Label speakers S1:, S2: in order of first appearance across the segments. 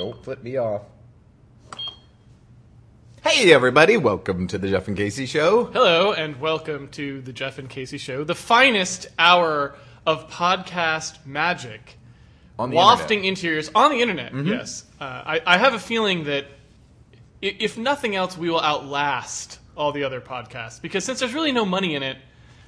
S1: Don't flip me off. Hey, everybody. Welcome to the Jeff and Casey Show.
S2: Hello, and welcome to the Jeff and Casey Show, the finest hour of podcast magic,
S1: On the
S2: wafting
S1: internet.
S2: interiors on the internet. Yes, uh, I, I have a feeling that if nothing else, we will outlast all the other podcasts because since there's really no money in it,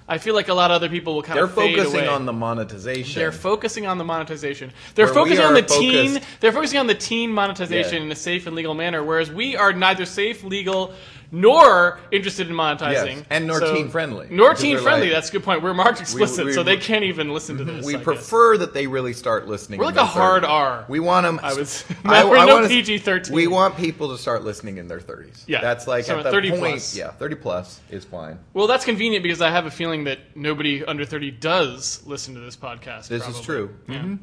S2: I feel like a lot of other people will kind
S1: They're
S2: of fade
S1: focusing
S2: away.
S1: on the monetization.
S2: They're focusing on the monetization. They're
S1: Where we
S2: focusing on
S1: are
S2: the teen.
S1: focused-
S2: They're focusing on the teen monetization
S1: Yeah.
S2: in a safe and legal manner, whereas we are neither safe, legal, nor interested in monetizing.
S1: Yes, and nor teen-friendly.
S2: Nor teen friendly.
S1: like-
S2: That's a good point. We're marked explicit,
S1: we-
S2: so they can't even listen to this.
S1: we
S2: I guess.
S1: prefer that they really start listening.
S2: We're like a hard
S1: 30s.
S2: R.
S1: We want them.
S2: I was-
S1: I,
S2: we're
S1: I
S2: no PG-13.
S1: We want people to start listening in their thirties.
S2: Yeah.
S1: that's like
S2: So
S1: at the
S2: 30 plus.
S1: Yeah, thirty plus is fine.
S2: Well, that's convenient because I have a feeling that nobody under thirty does listen to this podcast.
S1: This is true.
S2: Yeah.
S1: Mhm.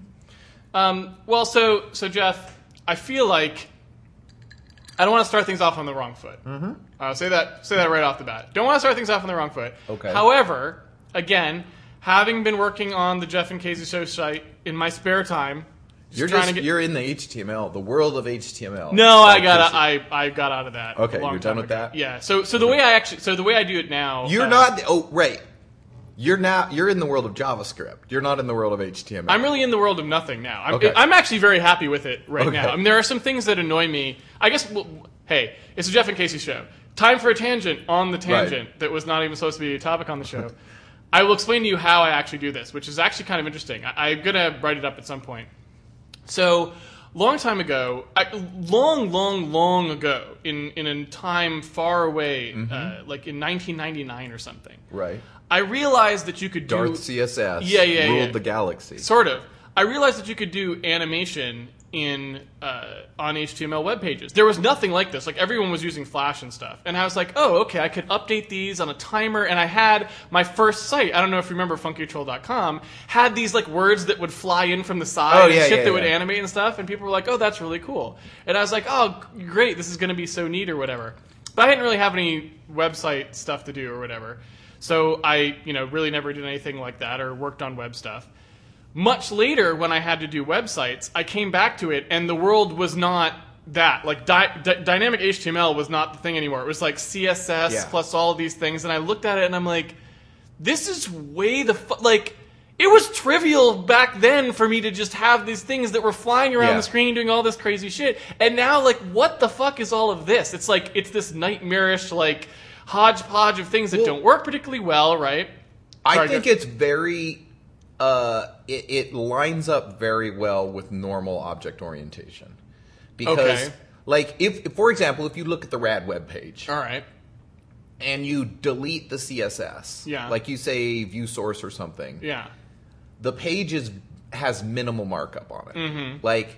S2: Um, well, so so Jeff, I feel like I don't want to start things off on the wrong foot. Mm-hmm. I'll say that say that right off the bat. Don't want to start things off on the wrong foot.
S1: Okay.
S2: However, again, having been working on the Jeff and Casey Show site in my spare time,
S1: You're
S2: trying
S1: just
S2: get.
S1: you're in the HTML, the world of HTML.
S2: no, I got I I got out of that.
S1: Okay, you're done with
S2: ago.
S1: that?
S2: Yeah. So so the way I actually so the way I do it now.
S1: You're
S2: uh,
S1: not. Oh, right. You're not. You're in the world of JavaScript. You're not in the world of HTML.
S2: I'm really in the world of nothing now. I'm,
S1: Okay.
S2: I'm actually very happy with it right
S1: Okay.
S2: now. I mean, there are some things that annoy me. I guess, well, hey, it's a Jeff and Casey show. Time for a tangent on the tangent that was not even supposed to be a topic on the show. I will explain to you how I actually do this, which is actually kind of interesting. I, I'm going to write it up at some point. So, long time ago, I, long, long, long ago, in, in a time far away,
S1: Mm-hmm.
S2: uh, like in 1999 or something,
S1: right.
S2: I realized that you could do
S1: Darth CSS.
S2: Yeah, yeah,
S1: ruled
S2: yeah.
S1: the galaxy.
S2: Sort of. I realized that you could do animation in uh, on HTML web pages. There was nothing like this. Like everyone was using Flash and stuff, and I was like, oh, okay, I could update these on a timer. And I had my first site. I don't know if you remember FunkyTroll.com had these like words that would fly in from the side
S1: Oh,
S2: and shit
S1: yeah,
S2: that would animate and stuff. And people were like, oh, that's really cool. And I was like, oh, great, this is going to be so neat or whatever. But I didn't really have any website stuff to do or whatever. So I, you know, really never did anything like that or worked on web stuff. Much later, when I had to do websites, I came back to it, and the world was not that. Like dy- dynamic HTML was not the thing anymore. It was like CSS
S1: Yeah.
S2: plus all of these things, and I looked at it and I'm like, this is way the fu- like. It was trivial back then for me to just have these things that were flying around
S1: Yeah.
S2: the screen doing all this crazy shit. And now, like, what the fuck is all of this? It's like, it's this nightmarish, like, hodgepodge of things that
S1: Well-
S2: don't work particularly well, right?
S1: I think it's very. Uh, it, it lines up very well with normal object orientation, because,
S2: Okay.
S1: like, if, if for example, if you look at the rad web page
S2: All right.
S1: and you delete the CSS,
S2: Yeah.
S1: like you say view source or something,
S2: Yeah.
S1: the page is has minimal markup on it.
S2: Mm-hmm.
S1: Like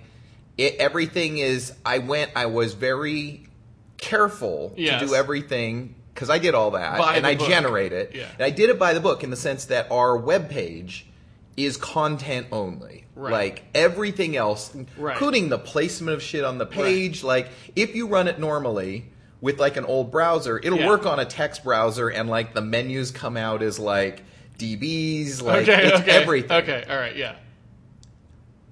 S1: it, everything is. I went. I was very careful
S2: Yes.
S1: to do everything because I did all that
S2: By
S1: and I
S2: book.
S1: generate it.
S2: Yeah.
S1: And I did it by the book in the sense that our web page is content only.
S2: Right.
S1: Like everything else,
S2: Right.
S1: including the placement of shit on the page. Like if you run it normally. With like an old browser, it'll
S2: Yeah.
S1: work on a text browser, and like the menus come out as like DBs, like
S2: okay.
S1: it's
S2: okay.
S1: everything.
S2: Okay. All right. Yeah.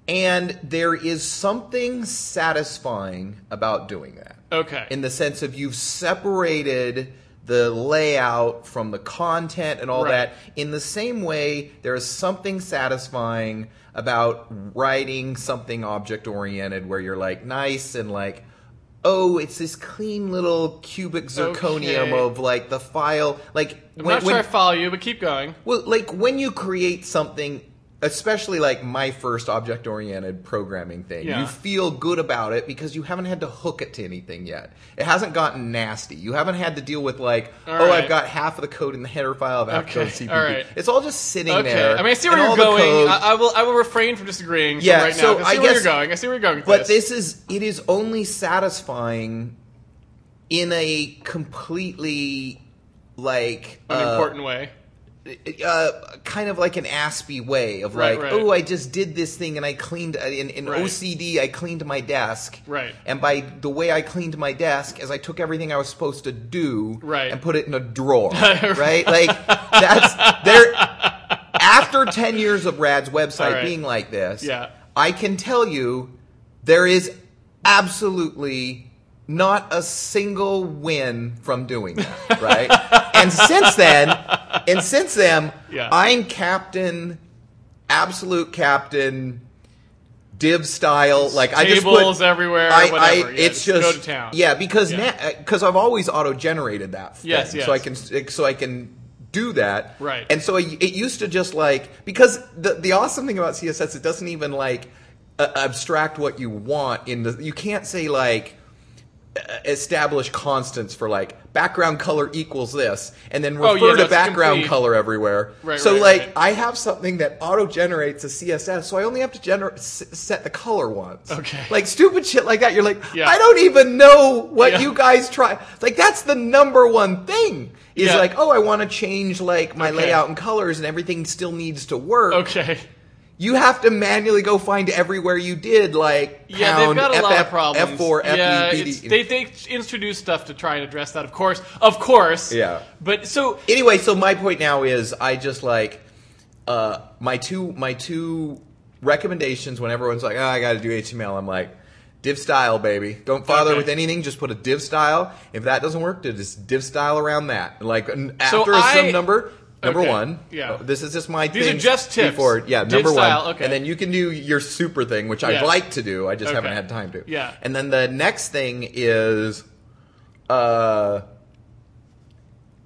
S1: And there is something satisfying about doing that.
S2: Okay.
S1: In the sense of you've separated the layout from the content and all
S2: Right.
S1: that. In the same way, there is something satisfying about writing something object oriented where you're like nice and like, oh, it's this clean little cubic zirconium
S2: Okay.
S1: of like the file. Like
S2: I'm
S1: when,
S2: not sure
S1: when-
S2: I follow you, but keep going.
S1: well, like when you create something, especially like my first object oriented programming thing,
S2: Yeah.
S1: you feel good about it because you haven't had to hook it to anything yet. It hasn't gotten nasty. You haven't had to deal with like,
S2: All
S1: oh,
S2: right.
S1: I've got half of the code in the header file of
S2: Okay,
S1: AppCode CPP.
S2: all right.
S1: It's all just sitting
S2: Okay.
S1: there.
S2: I mean, I see where you're going. I, I will. I will refrain from disagreeing from
S1: Yeah,
S2: right now.
S1: so
S2: 'cause
S1: I
S2: I see where
S1: guess-
S2: you're going. I see where you're going. With
S1: but
S2: this.
S1: this is it is only satisfying in a completely like uh,
S2: unimportant way.
S1: Uh, kind of like an aspy way of like,
S2: right.
S1: oh, I just did this thing and I cleaned uh, in, in
S2: Right.
S1: OCD. I cleaned my desk,
S2: Right.
S1: And by the way I cleaned my desk, is I took everything I was supposed to do,
S2: Right.
S1: and put it in a drawer, right? Like that's there. After ten years of Rad's website being like this,
S2: Yeah.
S1: I can tell you there is absolutely not a single win from doing that, right? and since then, and since then,
S2: Yeah.
S1: I'm captain, absolute captain, div style. Like I just
S2: Tables
S1: put
S2: everywhere,
S1: I,
S2: whatever.
S1: I,
S2: Yeah,
S1: it's
S2: just
S1: just
S2: go to town.
S1: Yeah, because
S2: Yeah.
S1: because I've always auto generated that. Thing,
S2: Yes,
S1: So. I can so I can do that.
S2: Right.
S1: And so it, it used to just like because the the awesome thing about CSS it doesn't even like uh, abstract what you want in the you can't say like uh, establish constants for like background color equals this and then
S2: Oh,
S1: refer
S2: yeah,
S1: to background
S2: complete-
S1: color everywhere.
S2: Right,
S1: so
S2: right,
S1: like
S2: right.
S1: I have something that auto generates a CSS, so I only have to gener- s- set the color once.
S2: Okay.
S1: Like stupid shit like that. You're like,
S2: Yeah.
S1: I don't even know what
S2: Yeah.
S1: you guys try. Like that's the number one thing. Is like, oh, I want to change like my
S2: Okay.
S1: layout and colors, and everything still needs to work.
S2: Okay.
S1: You have to manually go find everywhere you did like
S2: Yeah,
S1: pound,
S2: they've got a lot of problems.
S1: F4,
S2: yeah, they they introduce stuff to try and address that. Of course, of course.
S1: Yeah.
S2: But so
S1: anyway, so my point now is I just like uh, my two my two recommendations when everyone's like, oh, I got to do HTML. I'm like, div style, baby. Don't bother
S2: Okay.
S1: with anything. Just put a div style. If that doesn't work, just div style around that. Like
S2: So
S1: after a
S2: I-
S1: sum number. Number
S2: Okay,
S1: one,
S2: yeah.
S1: uh, This is just my
S2: These are just tips.
S1: Before, yeah, number
S2: style,
S1: one,
S2: okay.
S1: and then you can do your super thing, which
S2: Yeah.
S1: I'd like to do. I just haven't had time to.
S2: Yeah.
S1: And then the next thing is, uh,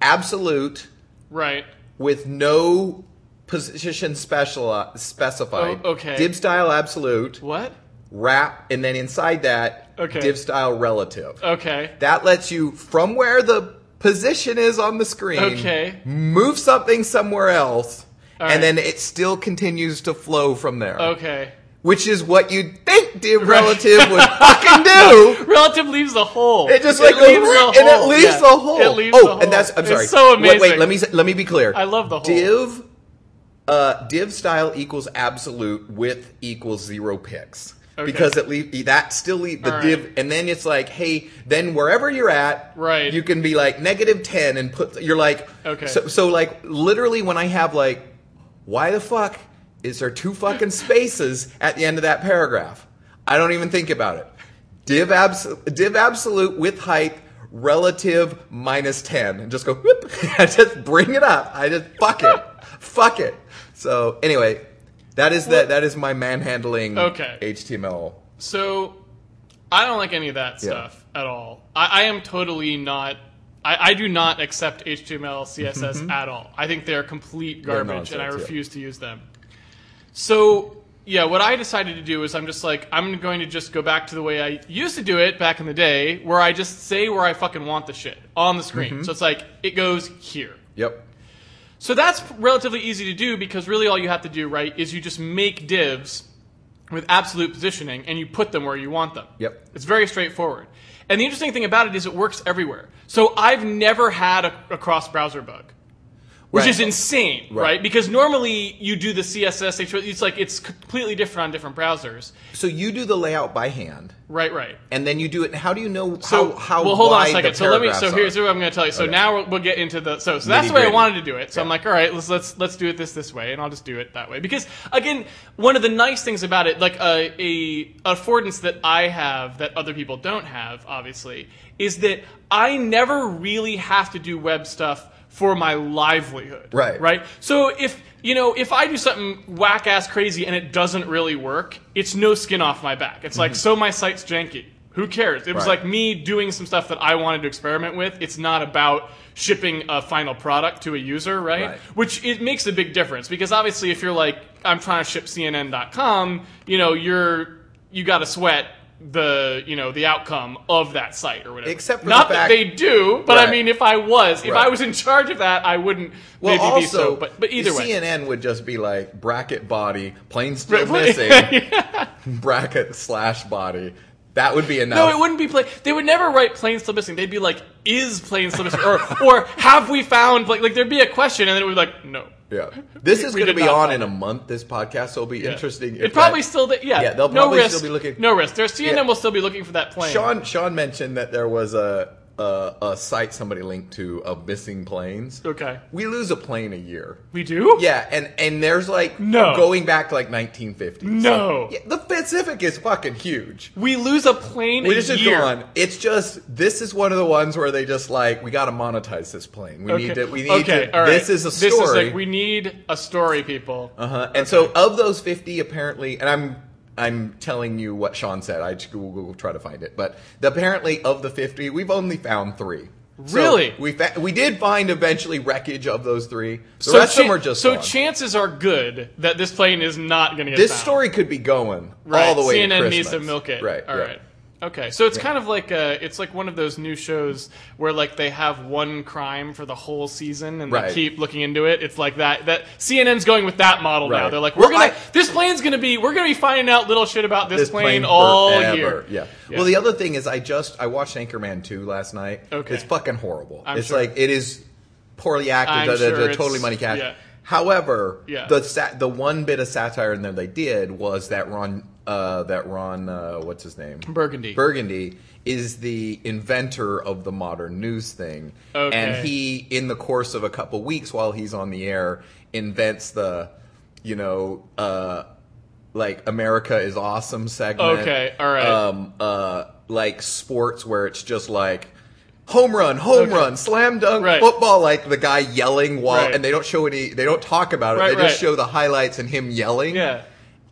S1: absolute
S2: right.
S1: with no position special specified.
S2: Oh, okay.
S1: Div style absolute,
S2: What?
S1: wrap, and then inside that,
S2: Okay.
S1: div style relative.
S2: Okay.
S1: That lets you from where the position is on the screen,
S2: Okay.
S1: move something somewhere else,
S2: All
S1: and
S2: right.
S1: then it still continues to flow from there.
S2: Okay.
S1: Which is what you'd think div
S2: Right.
S1: relative would fucking do.
S2: Relative leaves the hole.
S1: It just like goes
S2: leaves the
S1: and it
S2: hole.
S1: leaves
S2: Yeah.
S1: the hole.
S2: It leaves
S1: oh,
S2: the hole.
S1: and that's I'm
S2: It's
S1: sorry.
S2: so
S1: Wait,
S2: amazing.
S1: wait, let me let me be clear.
S2: I love the hole.
S1: Div uh, div style equals absolute width equals zero pixels.
S2: Okay.
S1: Because it leave that still leave the div, and then it's like, hey, then wherever you're at,
S2: Right.
S1: you can be like negative ten and put. You're like,
S2: Okay.
S1: So, so like literally, when I have like, why the fuck is there two fucking spaces at the end of that paragraph? I don't even think about it. Div absolute, div absolute with height relative minus 10 and just go whoop. I just bring it up. I just fuck it. fuck it. So anyway, that is that that is my manhandling
S2: Okay.
S1: HTML.
S2: So, I don't like any of that stuff at all. I, I am totally not. I, I do not accept HTML, CSS at all. I think they're complete
S1: They're
S2: garbage, and I
S1: nonsense,
S2: refuse to use them. So, yeah, what I decided to do is I'm just like, I'm going to just go back to the way I used to do it back in the day, where I just say where I fucking want the shit on the screen.
S1: Mm-hmm.
S2: So it's like, it goes here.
S1: Yep.
S2: So that's relatively easy to do because really all you have to do, right, is you just make divs with absolute positioning and you put them where you want them.
S1: Yep.
S2: It's very straightforward. And the interesting thing about it is it works everywhere. So I've never had a, a cross browser bug. Which
S1: Right.
S2: is insane, right.
S1: Right.
S2: Because normally you do the CSS, it's like it's completely different on different browsers.
S1: So you do the layout by hand
S2: Right, right.
S1: and then you do it how do you know
S2: So
S1: how how
S2: well, hold on a second. So let me. So here's
S1: are?
S2: what I'm going to tell you. So
S1: Okay.
S2: now we'll, we'll get into the. So so that's the way I wanted to do it. So I'm like, all right, let's let's let's do it this this way, and I'll just do it that way. Because again, one of the nice things about it, like a a affordance that I have that other people don't have, obviously, is that I never really have to do web stuff for my livelihood.
S1: Right.
S2: Right. So if you know, if I do something whack ass crazy and it doesn't really work, it's no skin off my back. It's like, so my site's janky. Who cares? It was
S1: Mm-hmm. Right.
S2: like me doing some stuff that I wanted to experiment with. It's not about shipping a final product to a user, right?
S1: Right.
S2: Which it makes a big difference because obviously, if you're like, I'm trying to ship CNN.com, you know, you're you got to sweat the you know the outcome of that site or whatever.
S1: Except for
S2: not
S1: the
S2: that they do, but I mean, if I was, if I was in charge of that, I wouldn't
S1: Well,
S2: maybe
S1: also,
S2: be so. But but either way,
S1: CNN would just be like bracket body, plane still
S2: Right,
S1: missing, bracket slash body. That would be enough.
S2: No, it wouldn't be plain. They would never write plane still missing. They'd be like, "Is plane still missing?" or or have we found like like there'd be a question and then it would be like, "No."
S1: Yeah, this is going to be on in a month. This podcast, so it'll be
S2: Yeah.
S1: interesting.
S2: It probably
S1: that-
S2: still yeah.
S1: Yeah, they'll
S2: no
S1: probably
S2: risk,
S1: still be looking-
S2: No risk. Their CNN
S1: Yeah.
S2: will still be looking for that plane.
S1: Sean Sean mentioned that there was a a, a site somebody linked to of missing planes.
S2: Okay.
S1: We lose a plane a year.
S2: We do?
S1: Yeah, and and there's like
S2: No.
S1: going back to like 1950.
S2: No.
S1: Yeah, the Pacific is fucking huge.
S2: We lose a plane
S1: We
S2: a
S1: just just
S2: year.
S1: go on. It's just this is one of the ones where they just like we got to monetize this plane. We
S2: Okay.
S1: need to. We need
S2: okay,
S1: to.
S2: all right.
S1: This is a story.
S2: This is like we need a story, people.
S1: Uh-huh. And so of those 50 apparently and I'm I'm telling you what Sean said. I just will will try to find it. But the, apparently of the 50, we've only found 3. So
S2: Really?
S1: we fa- we did find eventually wreckage of those 3. The
S2: so
S1: rest of them are just
S2: so
S1: gone.
S2: chances are good that this plane is not going to get
S1: This
S2: found.
S1: story could be going
S2: right.
S1: all the way
S2: CNN
S1: to
S2: needs to milk it.
S1: Right.
S2: All
S1: yeah.
S2: right. Okay, so it's kind of like uh it's like one of those new shows where like they have one crime for the whole season and
S1: Right.
S2: they keep looking into it. It's like that. That CNN's going with that model now. They're like, we're
S1: Well,
S2: gonna
S1: I-
S2: this plane's gonna be we're gonna be finding out little shit about this,
S1: this
S2: plane, all
S1: forever.
S2: year.
S1: Yeah.
S2: Yeah.
S1: Well, the other thing is, I just I watched Anchorman two last night.
S2: Okay.
S1: It's fucking horrible.
S2: I'm
S1: it's
S2: sure.
S1: like it is poorly acted.
S2: I'm
S1: da- da-
S2: sure
S1: da-
S2: it's-
S1: totally money cash.
S2: yeah.
S1: However,
S2: Yeah.
S1: the sat- the one bit of satire in there they did was that Ron uh, that Ron uh, what's his name
S2: Burgundy.
S1: Burgundy is the inventor of the modern news thing,
S2: Okay.
S1: and he in the course of a couple weeks while he's on the air invents the you know. Uh, like America is awesome segment.
S2: Okay, all right.
S1: Um, uh, like sports where it's just like home run, home
S2: Okay.
S1: run, slam dunk,
S2: Right.
S1: football. Like the guy yelling while,
S2: Right.
S1: and they don't show any, they don't talk about it.
S2: Right,
S1: they just show the highlights and him yelling.
S2: Yeah.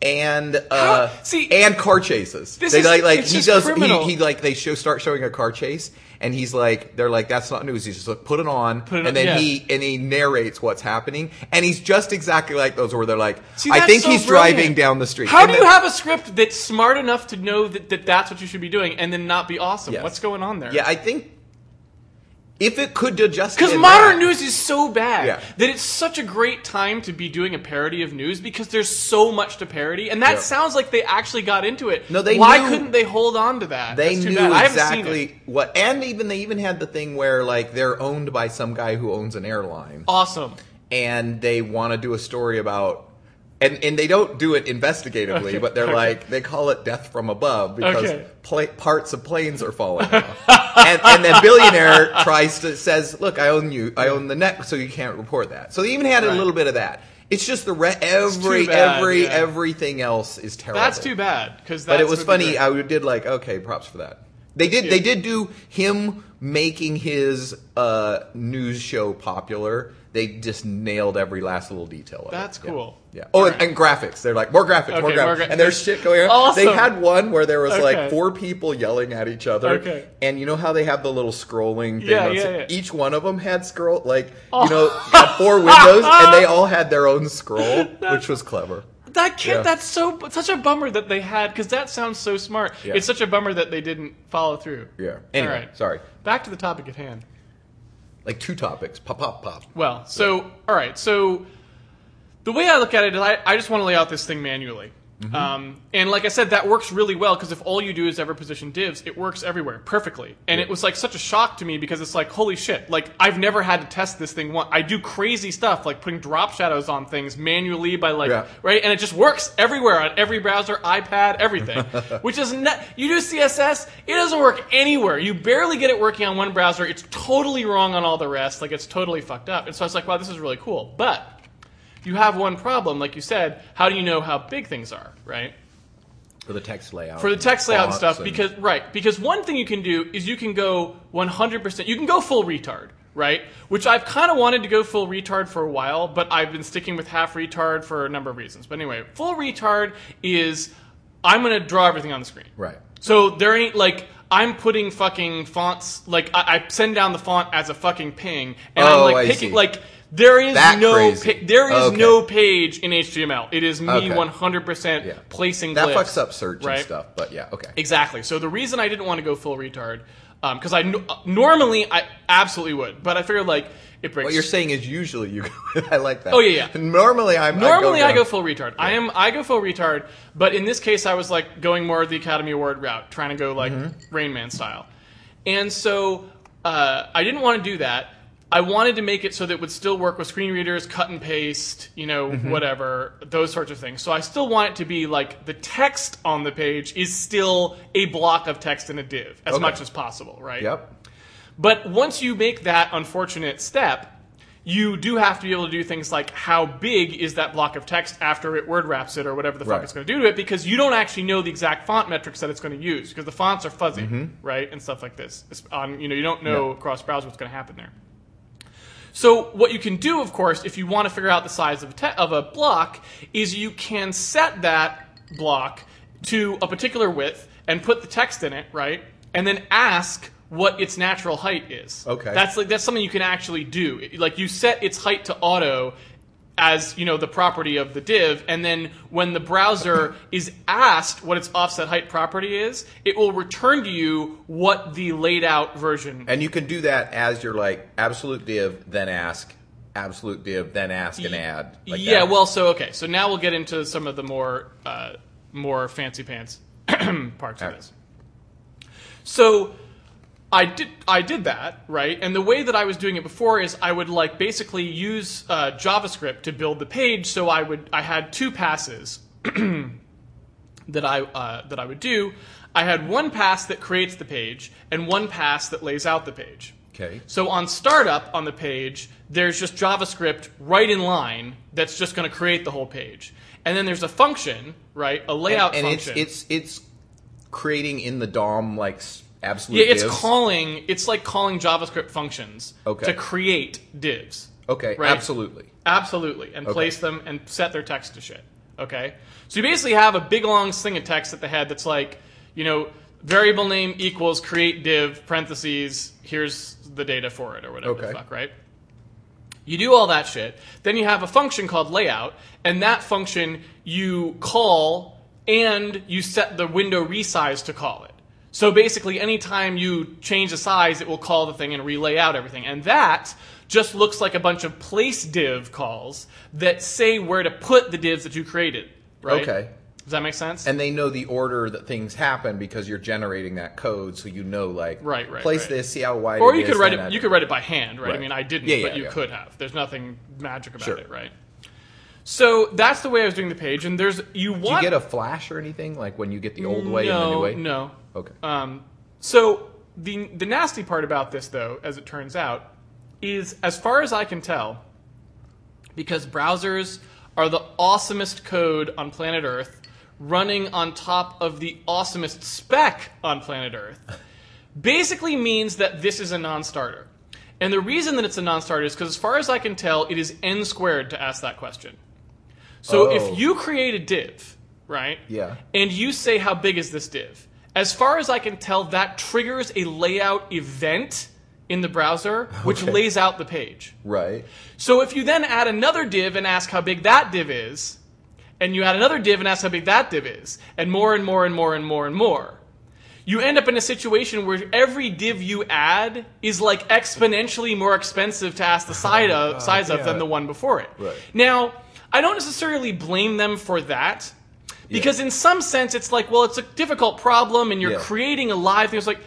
S1: And uh,
S2: see,
S1: and car chases.
S2: this
S1: they
S2: is-
S1: like like he
S2: just
S1: does
S2: criminal.
S1: he, he like they show start showing a car chase and he's like they're like that's not news. He's just like put it on
S2: Put it
S1: and then
S2: yeah.
S1: he and he narrates what's happening and he's just exactly like those where they're like
S2: See,
S1: I think
S2: so
S1: he's
S2: brilliant.
S1: driving down the street.
S2: How
S1: And
S2: do you have a script that's smart enough to know that, that that's what you should be doing and then not be awesome?
S1: Yes.
S2: What's going on there?
S1: Yeah, I think if it could do just
S2: Because modern
S1: that-
S2: news is so bad
S1: Yeah.
S2: that it's such a great time to be doing a parody of news because there's so much to parody, and that
S1: Yeah.
S2: sounds like they actually got into it.
S1: No, they
S2: Why
S1: knew-
S2: couldn't they hold on to that?
S1: they knew
S2: bad. I haven't seen it.
S1: exactly what, and even they even had the thing where like they're owned by some guy who owns an airline,
S2: Awesome.
S1: and they want to do a story about. And, and they don't do it investigatively,
S2: Okay,
S1: but they're
S2: okay.
S1: like they call it death from above because
S2: Okay.
S1: pla- parts of planes are falling off. and, and then billionaire tries to says, "Look, I own you. I own the net, so you can't report that." So they even had a little bit of that. It's just the re- every
S2: bad,
S1: every
S2: yeah.
S1: everything else is terrible.
S2: That's too bad because
S1: But it was funny. I did like okay, props for that. They did. They did do him making his uh, news show popular. They just nailed every last little detail. Of
S2: That's
S1: it.
S2: Cool.
S1: Yeah. Oh, and, and graphics. They're like more graphics, more
S2: Okay, more
S1: graphics,
S2: gra-
S1: and there's shit going on.
S2: Awesome.
S1: They had one where there was
S2: Okay.
S1: like four people yelling at each other.
S2: Okay.
S1: And you know how they have the little scrolling thing.
S2: Yeah, yeah, yeah.
S1: Each one of them had scroll like oh. you know had four windows, and they all had their own scroll, which was clever.
S2: That kid,
S1: Yeah.
S2: that's so such a bummer that they had because that sounds so smart.
S1: Yeah.
S2: It's such a bummer that they didn't follow through.
S1: Yeah. Anyway,
S2: All right.
S1: sorry.
S2: Back to the topic at hand.
S1: Like two topics. Pop, pop, pop.
S2: Well, so all right, so the way I look at it is I, I just want to lay out this thing manually.
S1: Mm-hmm.
S2: Um, and like I said, that works really well because if all you do is ever position divs, it works everywhere perfectly. And it was like such a shock to me because it's like, holy shit! Like I've never had to test this thing. Once. I do crazy stuff like putting drop shadows on things manually by like
S1: Yeah.
S2: right, and it just works everywhere on every browser, iPad, everything. Which is not you do CSS, it doesn't work anywhere. You barely get it working on one browser. It's totally wrong on all the rest. Like it's totally fucked up. And so I was like, wow, this is really cool. But you have one problem, like you said. How do you know how big things are, right?
S1: For the text layout.
S2: For the text layout and stuff, because right, because one thing you can do is you can go 100%. You can go full retard, right? Which I've kind of wanted to go full retard for a while, but I've been sticking with half retard for a number of reasons. But anyway, full retard is I'm going to draw everything on the screen.
S1: Right.
S2: So there ain't like I'm putting fucking fonts like I, I send down the font as a fucking ping, and
S1: Oh,
S2: I'm
S1: I
S2: like picking
S1: see.
S2: like there is
S1: That
S2: no pa- there is
S1: Okay.
S2: no page in HTML. It is me
S1: Okay.
S2: 100%
S1: Yeah.
S2: placing
S1: That
S2: glyphs,
S1: fucks up search
S2: right?
S1: and stuff, but yeah, okay.
S2: Exactly. So the reason I didn't want to go full retard, because I no- normally I absolutely would, but I figured like it breaks.
S1: What you're saying is usually you. I like that.
S2: Oh, yeah, yeah.
S1: Normally I'm.
S2: Normally I
S1: down-
S2: go, full retard. I am I go full retard, but in this case I was like going more the Academy Award route, trying to go like
S1: Mm-hmm.
S2: Rain Man style. And so uh, I didn't want to do that. I wanted to make it so that it would still work with screen readers, cut and paste, you know,
S1: Mm-hmm.
S2: whatever, those sorts of things. So I still want it to be like the text on the page is still a block of text in a div as
S1: Okay.
S2: much as possible, right?
S1: Yep.
S2: But once you make that unfortunate step, you do have to be able to do things like how big is that block of text after it word wraps it or whatever the fuck
S1: Right.
S2: it's going to do to it because you don't actually know the exact font metrics that it's going to use because the fonts are fuzzy, right, and stuff like this. It's on you know you don't know
S1: Mm-hmm. Yeah.
S2: across browser what's going to happen there. So what you can do, of course, if you want to figure out the size of a, te- of a block, is you can set that block to a particular width and put the text in it, right? And then ask what its natural height is.
S1: Okay.
S2: That's like that's something you can actually do. Like you set its height to auto as you know the property of the div and then when the browser is asked what its offset height property is it will return to you what the laid out version
S1: And you can do that as you're like absolute div, then ask, absolute div, then ask and add. Like
S2: yeah,
S1: that.
S2: well, so okay, so now we'll get into some of the more uh, more fancy pants parts of this. So I did I did that right, and the way that I was doing it before is I would like basically use uh, JavaScript to build the page. So I would I had two passes that I uh, that I would do. I had one pass that creates the page and one pass that lays out the page.
S1: Okay.
S2: So on startup on the page, there's just JavaScript right in line that's just going to create the whole page. And then there's a function, right? A layout
S1: and
S2: function.
S1: it's it's it's creating in the DOM like absolute.
S2: yeah, it's
S1: divs.
S2: calling. It's like calling JavaScript functions
S1: Okay.
S2: to create divs.
S1: Okay,
S2: right?
S1: absolutely.
S2: Absolutely, and place them and set their text to shit. Okay, so you basically have a big long string of text at the head that's like, you know, variable name equals create div parentheses. Here's the data for it or whatever the
S1: Okay.
S2: fuck, right? You do all that shit. Then you have a function called layout, and that function you call and you set the window resize to call it. So basically, anytime you change the size, it will call the thing and relay out everything. And that just looks like a bunch of place div calls that say where to put the divs that you created. Right?
S1: Okay.
S2: Does that make sense?
S1: And they know the order that things happen because you're generating that code, so you know like
S2: Right, right,
S1: place
S2: right.
S1: this, see how wide. It is.
S2: Or you could write it. You could write it by hand, right? I mean, I didn't,
S1: Yeah,
S2: but you
S1: yeah.
S2: could have. There's nothing magic about
S1: Sure.
S2: it, right? So that's the way I was doing the page, and there's you
S1: Do you get a flash or anything like when you get the old way
S2: no,
S1: and the new way?
S2: No,
S1: Okay.
S2: Um, so the the nasty part about this, though, as it turns out, is as far as I can tell, because browsers are the awesomest code on planet Earth, running on top of the awesomest spec on planet Earth, basically means that this is a non-starter. And the reason that it's a non-starter is because, as far as I can tell, it is n squared to ask that question. So
S1: Oh.
S2: if you create a div, right?
S1: Yeah.
S2: And you say how big is this div? As far as I can tell, that triggers a layout event in the browser, which
S1: Okay.
S2: lays out the page.
S1: Right.
S2: So if you then add another div and ask how big that div is, and you add another div and ask how big that div is, and more and more and more and more and more, you end up in a situation where every div you add is like exponentially more expensive to ask the side of, uh, size of
S1: yeah.
S2: than the one before it.
S1: Right.
S2: Now, I don't necessarily blame them for that. Because in some sense, it's like, well, it's a difficult problem, and you're
S1: Yeah.
S2: creating a live thing. It's like,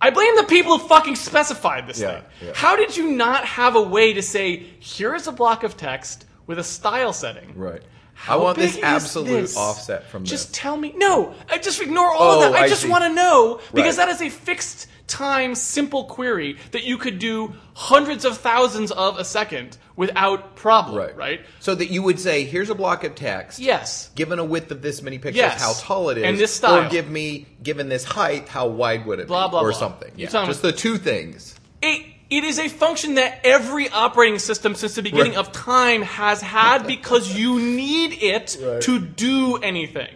S2: I blame the people who fucking specified this
S1: Yeah,
S2: thing.
S1: yeah.
S2: How did you not have a way to say, here is a block of text with a style setting?
S1: Right.
S2: How
S1: I want this absolute
S2: this?
S1: offset from
S2: Just
S1: this.
S2: tell me. No, I just ignore all
S1: Oh,
S2: of that. I,
S1: I
S2: just want to know because
S1: Right.
S2: that is a fixed time, simple query that you could do hundreds of thousands of a second without problem.
S1: Right.
S2: Right.
S1: So that you would say, here's a block of text.
S2: Yes.
S1: Given a width of this many pixels,
S2: Yes.
S1: how tall it is,
S2: And this style.
S1: or give me, given this height, how wide would it
S2: Blah,
S1: be,
S2: blah,
S1: or
S2: blah.
S1: something.
S2: You're
S1: Yeah, just the two things.
S2: It, it is a function that every operating system since the beginning
S1: Right.
S2: of time has had because you need it
S1: Right.
S2: to do anything.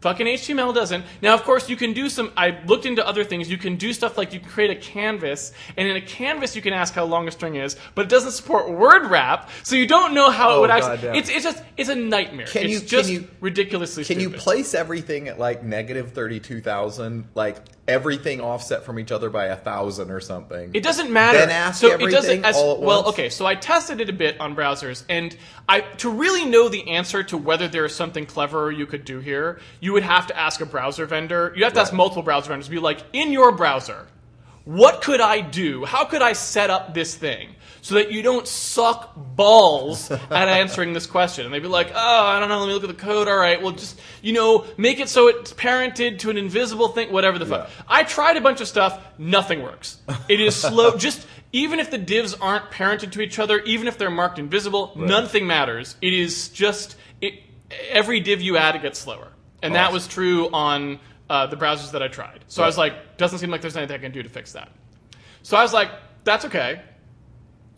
S2: Fucking HTML doesn't. Now, of course, you can do some. I looked into other things. You can do stuff like you can create a canvas, and in a canvas you can ask how long a string is, but it doesn't support word wrap, so you don't know how it
S1: Oh,
S2: would actually.
S1: goddamn.
S2: It's it's just it's a nightmare.
S1: Can
S2: it's
S1: you- can
S2: just
S1: you-
S2: ridiculously
S1: Can you place everything at like negative thirty-two thousand, like everything offset from each other by a thousand or something?
S2: It doesn't matter.
S1: Then ask
S2: so it
S1: everything
S2: doesn't as
S1: all at
S2: well.
S1: once?
S2: Okay, so I tested it a bit on browsers, and I to really know the answer to whether there is something cleverer you could do here, you would have to ask a browser vendor. You have to ask multiple browser vendors. Be like, in your browser, what could I do? How could I set up this thing so that you don't suck balls at answering this question? And they'd be like, oh, I don't know, let me look at the code. All right, well, just, you know, make it so it's parented to an invisible thing, whatever the fuck.
S1: Yeah.
S2: I tried a bunch of stuff, nothing works. It is slow. just, even if the divs aren't parented to each other, even if they're marked invisible, nothing matters. It is just, it, every div you add, it gets slower. And that was true on uh, the browsers that I tried. So I was like, doesn't seem like there's anything I can do to fix that. So I was like, that's okay,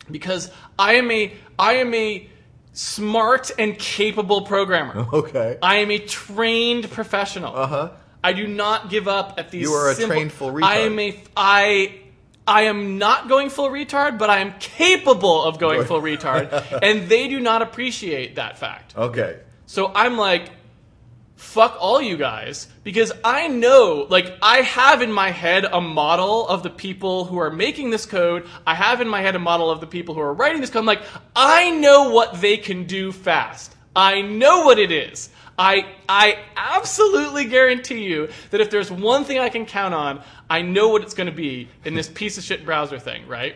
S2: because I am a I am a smart and capable programmer.
S1: Okay.
S2: I am a trained professional.
S1: Uh huh.
S2: I do not give up at these.
S1: You are a
S2: simple-
S1: trained full retard.
S2: I am a I. I am not going full retard, but I am capable of going full retard, and they do not appreciate that fact.
S1: Okay.
S2: So I'm like, fuck all you guys because I know, like, I have in my head a model of the people who are making this code. I have in my head a model of the people who are writing this code. I'm like, I know what they can do fast. I know what it is. I I absolutely guarantee you that if there's one thing I can count on, I know what it's going to be in this piece of shit browser thing, right?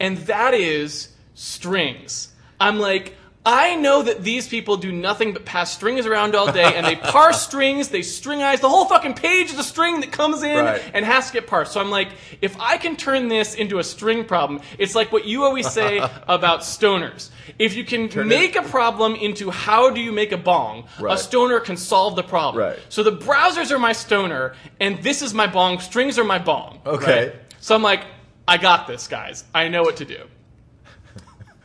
S2: and that is strings. I'm like, I know that these people do nothing but pass strings around all day, and they parse strings, they stringize. The whole fucking page is a string that comes in
S1: Right.
S2: and has to get parsed. So I'm like, if I can turn this into a string problem, it's like what you always say about stoners. If you can
S1: Turn it-
S2: make a problem into how do you make a bong,
S1: Right.
S2: a stoner can solve the problem.
S1: Right.
S2: So the browsers are my stoner, and this is my bong. Strings are my bong.
S1: Okay.
S2: So I'm like, I got this, guys. I know what to do.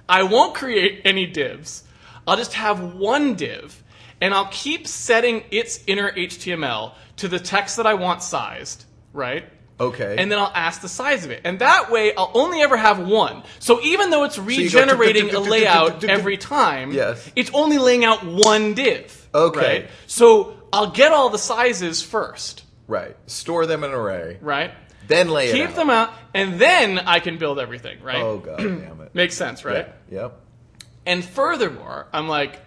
S2: I won't create any divs. I'll just have one div, and I'll keep setting its inner HTML to the text that I want sized, right?
S1: Okay.
S2: And then I'll ask the size of it. And that way, I'll only ever have one. So even though it's regenerating a layout every time,
S1: Yes.
S2: it's only laying out one div.
S1: Okay.
S2: Right? So I'll get all the sizes first,
S1: right. Store them in an array.
S2: right?
S1: Then lay it
S2: Keep
S1: out.
S2: them out, and then I can build everything, right?
S1: Oh god damn it.
S2: Makes sense, right?
S1: Yeah. Yep.
S2: And furthermore, I'm like,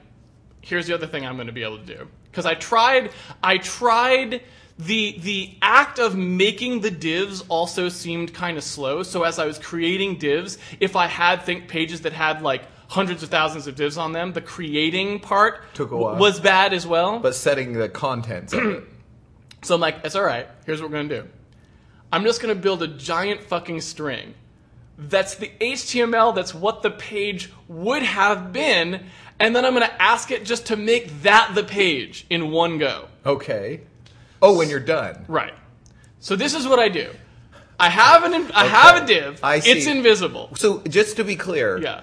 S2: here's the other thing I'm going to be able to do because I tried, I tried the the act of making the divs also seemed kind of slow. So as I was creating divs, if I had think pages that had like hundreds of thousands of divs on them, the creating part
S1: Took a while.
S2: was bad as well.
S1: But setting the contents of it.
S2: So I'm like, it's all right. Here's what we're gonna do. I'm just gonna build a giant fucking string. That's the HTML. That's what the page would have been, and then I'm gonna ask it just to make that the page in one go.
S1: Okay. Oh, when you're done.
S2: Right. So this is what I do. I have an I have a div.
S1: I see.
S2: It's invisible.
S1: So just to be clear,
S2: Yeah.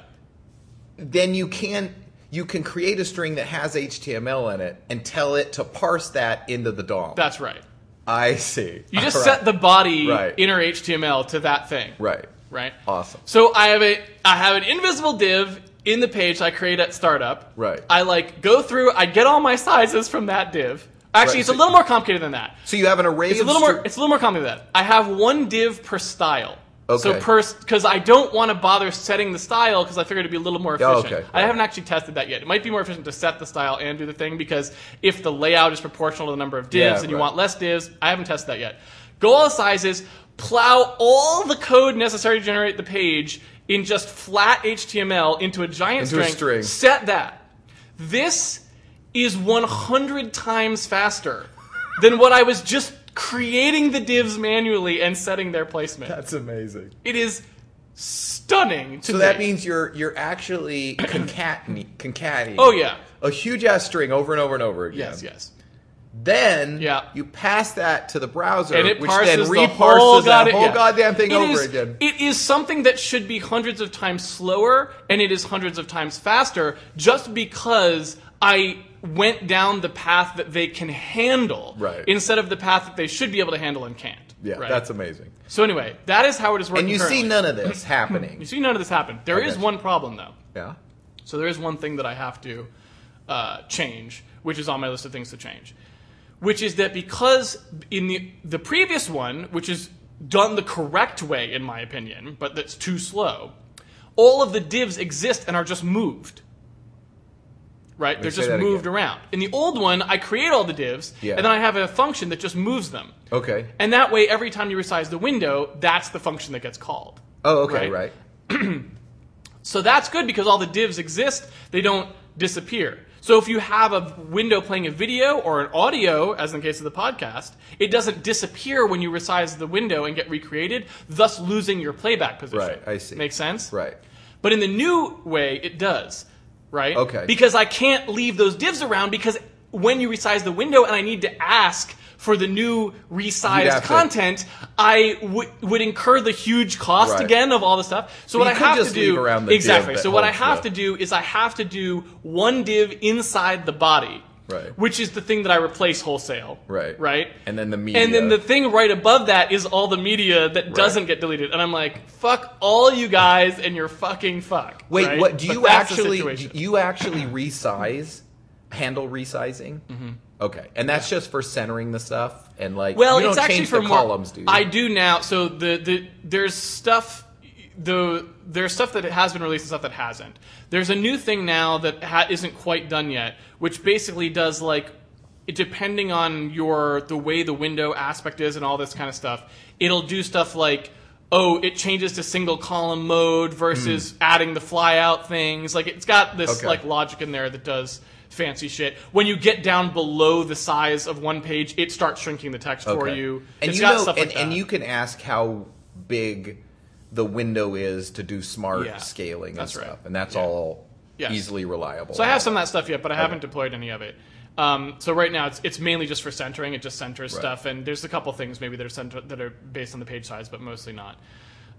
S1: then you can you can create a string that has HTML in it and tell it to parse that into the DOM.
S2: That's right.
S1: I see.
S2: You just
S1: All
S2: set the body
S1: Right.
S2: inner HTML to that thing.
S1: right.
S2: Right.
S1: Awesome.
S2: So I have a I have an invisible div in the page I create at startup.
S1: Right.
S2: I like go through. I get all my sizes from that div. Actually,
S1: Right,
S2: it's
S1: so-
S2: a little more complicated than that.
S1: So you have an array
S2: It's a little more. It's a little more complicated than that. I have one div per style. So
S1: Okay.
S2: per because I don't want to bother setting the style because I figured it'd be a little more
S1: Oh,
S2: efficient.
S1: okay.
S2: I haven't actually tested that yet. It might be more efficient to set the style and do the thing because if the layout is proportional to the number of divs
S1: Yeah,
S2: and you
S1: right.
S2: want less divs, I haven't tested that yet. Go all sizes, plow all the code necessary to generate the page in just flat HTML into a giant
S1: Into a
S2: string.
S1: string.
S2: Set that. This is 100 times faster than what I was just creating the divs manually and setting their placement.
S1: That's amazing.
S2: It is stunning to
S1: So that means you're you're actually concatenating, concatenating.
S2: Oh yeah.
S1: A huge ass string over and over and over again.
S2: Yes, yes.
S1: Then
S2: Yeah.
S1: you pass that to the browser,
S2: And it
S1: which
S2: parses
S1: then
S2: the whole,
S1: that
S2: god-
S1: whole
S2: yeah.
S1: goddamn thing
S2: It
S1: over
S2: is-
S1: again.
S2: It is something that should be hundreds of times slower, and it is hundreds of times faster, just because I went down the path that they can handle,
S1: Right.
S2: instead of the path that they should be able to handle and can't.
S1: Yeah,
S2: right?
S1: that's amazing.
S2: so. Anyway, that is how it is working.
S1: And you
S2: currently.
S1: see none of this happening.
S2: You see none of this happen. There
S1: I
S2: is
S1: you.
S2: one problem though.
S1: yeah.
S2: So there is one thing that I have to uh, change, which is on my list of things to change, which is that because in the the previous one, which is done the correct way in my opinion, but that's too slow, all of the divs exist and are just moved. Right? They're just moved
S1: again.
S2: around. In the old one, I create all the divs,
S1: Yeah.
S2: and then I have a function that just moves them.
S1: Okay.
S2: And that way, every time you resize the window, that's the function that gets called.
S1: Oh, okay,
S2: Right.
S1: right.
S2: So that's good because all the divs exist, they don't disappear. So if you have a window playing a video or an audio, as in the case of the podcast, it doesn't disappear when you resize the window and get recreated, thus losing your playback position.
S1: Right, I see.
S2: Makes sense?
S1: Right.
S2: But in the new way, it does, right?
S1: Okay.
S2: Because I can't leave those divs around because when you resize the window and I need to ask for the new resized
S1: have to-
S2: content, I would would incur the huge cost
S1: Right.
S2: again of all the stuff. So what I
S1: could
S2: have
S1: just
S2: to do
S1: around the
S2: exactly. So what I have
S1: the-
S2: to do is I have to do one div inside the body.
S1: Right.
S2: Which is the thing that I replace wholesale.
S1: Right.
S2: Right.
S1: And then the media.
S2: And then the thing right above that is all the media that doesn't get deleted. And I'm like, fuck all you guys and your fucking fuck.
S1: Wait,
S2: right?
S1: what? Do
S2: But
S1: you actually? Do you actually resize? Handle resizing? Mm-hmm. Okay, and that's just for centering the stuff and like.
S2: Well,
S1: you don't
S2: it's actually
S1: change
S2: for
S1: the
S2: more,
S1: columns, do you?
S2: I do now. So the the there's stuff. The there's stuff that has been released and stuff that hasn't. There's a new thing now that ha- isn't quite done yet, which basically does like depending on your the way the window aspect is and all this kind of stuff. It'll do stuff like oh, it changes to single column mode versus hmm. adding the fly out things. Like it's got this.
S1: Okay.
S2: like logic in there that does fancy shit. When you get down below the size of one page, it starts shrinking the text for you.
S1: And
S2: It's
S1: you
S2: got
S1: know,
S2: stuff
S1: and,
S2: like
S1: and you can ask how big the window is to do smart
S2: Yeah,
S1: scaling and
S2: that's
S1: stuff,
S2: right.
S1: and that's
S2: Yeah.
S1: all
S2: Yes.
S1: easily reliable.
S2: So I have some of that stuff yet, but I haven't deployed any of it. Um, so right now it's it's mainly just for centering. It just centers
S1: Right.
S2: stuff, and there's a couple things maybe that are center, that are based on the page size, but mostly not.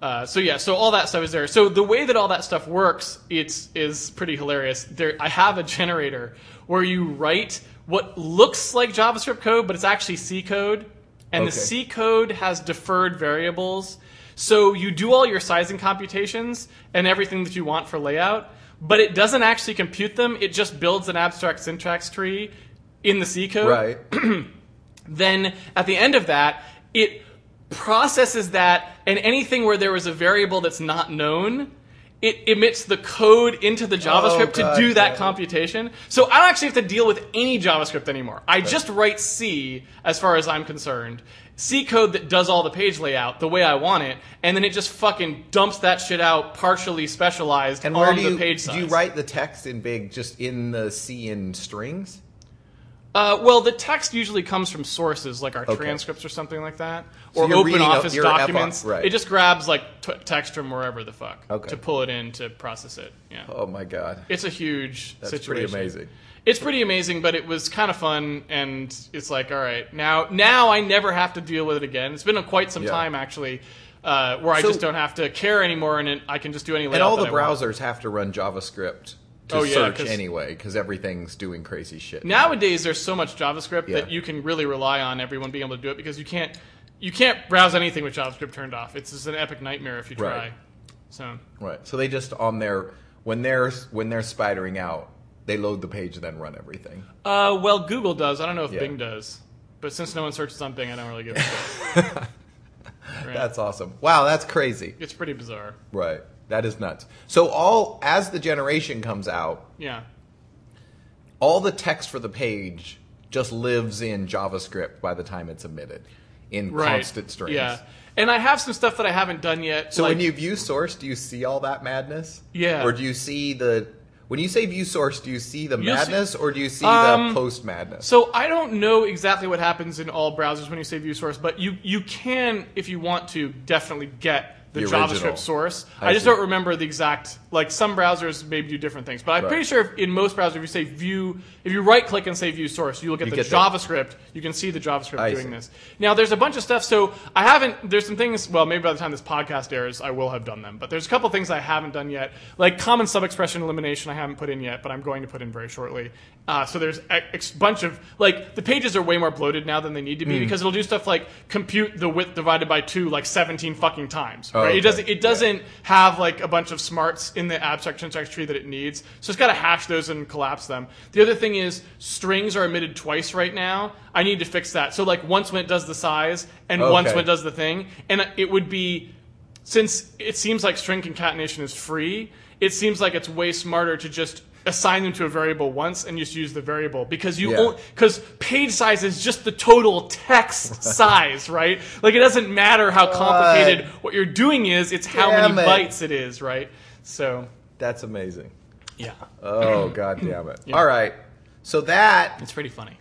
S2: Uh, so yeah, so all that stuff is there. So the way that all that stuff works, it's is pretty hilarious. There, I have a generator where you write what looks like JavaScript code, but it's actually C code, and the C code has deferred variables. So you do all your sizing computations and everything that you want for layout, but it doesn't actually compute them. It just builds an abstract syntax tree in the C code.
S1: right.
S2: Then at the end of that, it processes that, and anything where there was a variable that's not known, it emits the code into the JavaScript to
S1: Oh, God,
S2: do that computation. So I don't actually have to deal with any JavaScript anymore. I just write C as far as I'm concerned. C code that does all the page layout the way I want it, and then it just fucking dumps that shit out partially specialized
S1: And where
S2: on
S1: do
S2: the
S1: you
S2: page size.
S1: do you write the text in big, just in the C in strings?
S2: Uh, well, the text usually comes from sources like our
S1: Okay.
S2: transcripts or something like that,
S1: So
S2: or open
S1: a-
S2: office documents.
S1: right.
S2: It just grabs like t- text from wherever the fuck
S1: Okay.
S2: to pull it in to process it. Yeah,
S1: Oh my god,
S2: it's a huge
S1: that's
S2: situation.
S1: pretty amazing.
S2: It's pretty amazing, but it was kind of fun, and it's like, all right, now now I never have to deal with it again. It's been quite some
S1: Yeah.
S2: time actually, uh, where I
S1: So-
S2: just don't have to care anymore, and it, I can just do any
S1: And all the browsers have to run JavaScript to
S2: Oh, yeah,
S1: search
S2: 'cause-
S1: anyway, because everything's doing crazy shit.
S2: Nowadays, there's so much JavaScript
S1: Yeah.
S2: that you can really rely on everyone being able to do it because you can't you can't browse anything with JavaScript turned off. It's just an epic nightmare if you try.
S1: Right.
S2: So
S1: Right. So they just on their when they're when they're spidering out, they load the page and then run everything.
S2: Uh, well, Google does. I don't know if
S1: Yeah.
S2: Bing does. But since no one searches on Bing, I don't really give a shit. Right.
S1: That's awesome. Wow, that's crazy.
S2: it's pretty bizarre.
S1: Right. That is nuts. So all as the generation comes out,
S2: Yeah.
S1: all the text for the page just lives in JavaScript by the time it's emitted in
S2: Right.
S1: constant strings.
S2: Yeah. And I have some stuff that I haven't done yet.
S1: So
S2: like,
S1: when you view source, do you see all that madness?
S2: Yeah.
S1: Or do you see the when you say view source, do you see the
S2: You'll see-
S1: madness or do you see
S2: Um,
S1: the post madness?
S2: So I don't know exactly what happens in all browsers when you say view source, but you you can, if you want to, definitely get the,
S1: The
S2: JavaScript source.
S1: I
S2: I, just
S1: see.
S2: don't remember the exact. Like some browsers maybe do different things, but I'm
S1: Right.
S2: pretty sure if, in most browsers, if you say view, if you right click and say view source, you will get
S1: You
S2: the JavaScript. You can see the JavaScript
S1: I
S2: doing
S1: see.
S2: this. Now there's a bunch of stuff. So I haven't. There's some things. Well, maybe by the time this podcast airs, I will have done them. But there's a couple things I haven't done yet, like common subexpression elimination. I haven't put in yet, but I'm going to put in very shortly. Uh, so there's a a bunch of like the pages are way more bloated now than they need to be because it'll do stuff like compute the width divided by two like 17 fucking times.
S1: Oh,
S2: Right?
S1: okay.
S2: It doesn't. It doesn't have like a bunch of smarts in the abstract syntax tree that it needs. So it's got to hash those and collapse them. The other thing is strings are emitted twice right now. I need to fix that. So like once when it does the size and once when it does the thing, and it would be since it seems like string concatenation is free. It seems like it's way smarter to just assign them to a variable once and just use the variable because you
S1: Yeah.
S2: because page size is just the total text size, right? Like it doesn't matter how complicated what you're doing is; it's how
S1: Damn
S2: many
S1: it.
S2: bytes it is, right? So
S1: That's amazing.
S2: yeah,
S1: Oh god damn it! All right, so that
S2: it's pretty funny.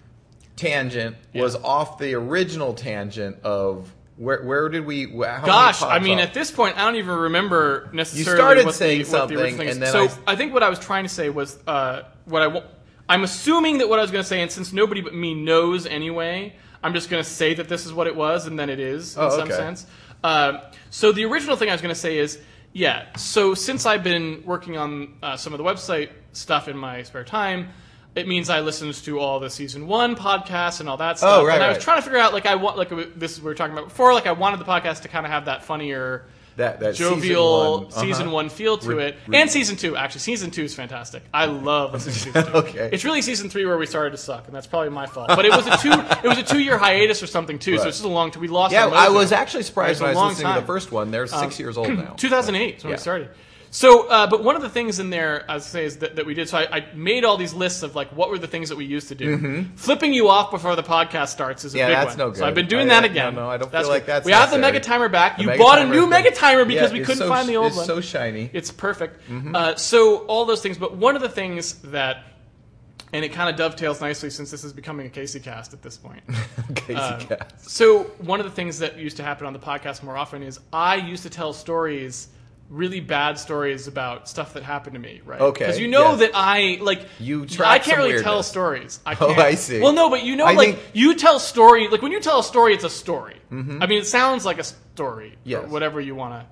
S1: tangent was off the original tangent of where where did we? How
S2: Gosh, I mean, at this point, I don't even remember necessarily.
S1: You started
S2: what
S1: saying
S2: the, what the
S1: something, and then
S2: so
S1: I-
S2: I think what I was trying to say was uh, what I. I'm assuming that what I was going to say, and since nobody but me knows anyway, I'm just going to say that this is what it was, and then it is in
S1: Oh,
S2: some
S1: okay.
S2: sense. Um, so the original thing I was going to say is, yeah. So since I've been working on uh, some of the website stuff in my spare time. It means I listened to all the season one podcasts and all that stuff.
S1: Oh, right,
S2: and I was
S1: right.
S2: trying to figure out, like, I want, like, this is what we were talking about before. Like, I wanted the podcast to kind of have that funnier,
S1: that that
S2: jovial
S1: season
S2: season
S1: one,
S2: one,
S1: uh-huh.
S2: feel to
S1: Re-
S2: it,
S1: re-
S2: and season two. Actually, season two is fantastic. I love listening to season two.
S1: Okay.
S2: it's really season three where we started to suck, and that's probably my fault. But it was a two, it was a two year hiatus or something too. So
S1: Right.
S2: it's just a long. Time. We lost.
S1: Yeah, I was actually surprised when I
S2: was a
S1: was
S2: long
S1: listening to
S2: time.
S1: the first one. They're six years old now.
S2: 2008 is when
S1: Yeah.
S2: we started. So, uh, but one of the things in there, I say, is that, that we did. So I, I made all these lists of like what were the things that we used to do. Flipping you off before the podcast starts is a
S1: Mm-hmm. Yeah,
S2: big
S1: that's
S2: one.
S1: no good.
S2: So I've been doing
S1: I-
S2: that again.
S1: no, no, I don't
S2: That's
S1: feel like
S2: good.
S1: that's
S2: We have the mega timer back.
S1: The
S2: You bought a new
S1: thing.
S2: mega timer
S1: Yeah,
S2: because we couldn't
S1: so-
S2: find the old
S1: it's
S2: one.
S1: It's so shiny.
S2: It's perfect.
S1: Mm-hmm.
S2: Uh, so all those things, but one of the things that, and it kind of dovetails nicely since this is becoming a Casey cast at this point.
S1: Casey
S2: Uh,
S1: Cast.
S2: So one of the things that used to happen on the podcast more often is I used to tell stories, really bad stories about stuff that happened to me, right?
S1: Okay,
S2: Because you know
S1: yes.
S2: that I like
S1: You
S2: I can't really tell stories. I
S1: Oh,
S2: can't.
S1: I see.
S2: Well, no, but you know,
S1: I
S2: like
S1: think-
S2: you tell story. Like when you tell a story, it's a story. I mean, it sounds like a story,
S1: Mm-hmm. Yes.
S2: or whatever you want to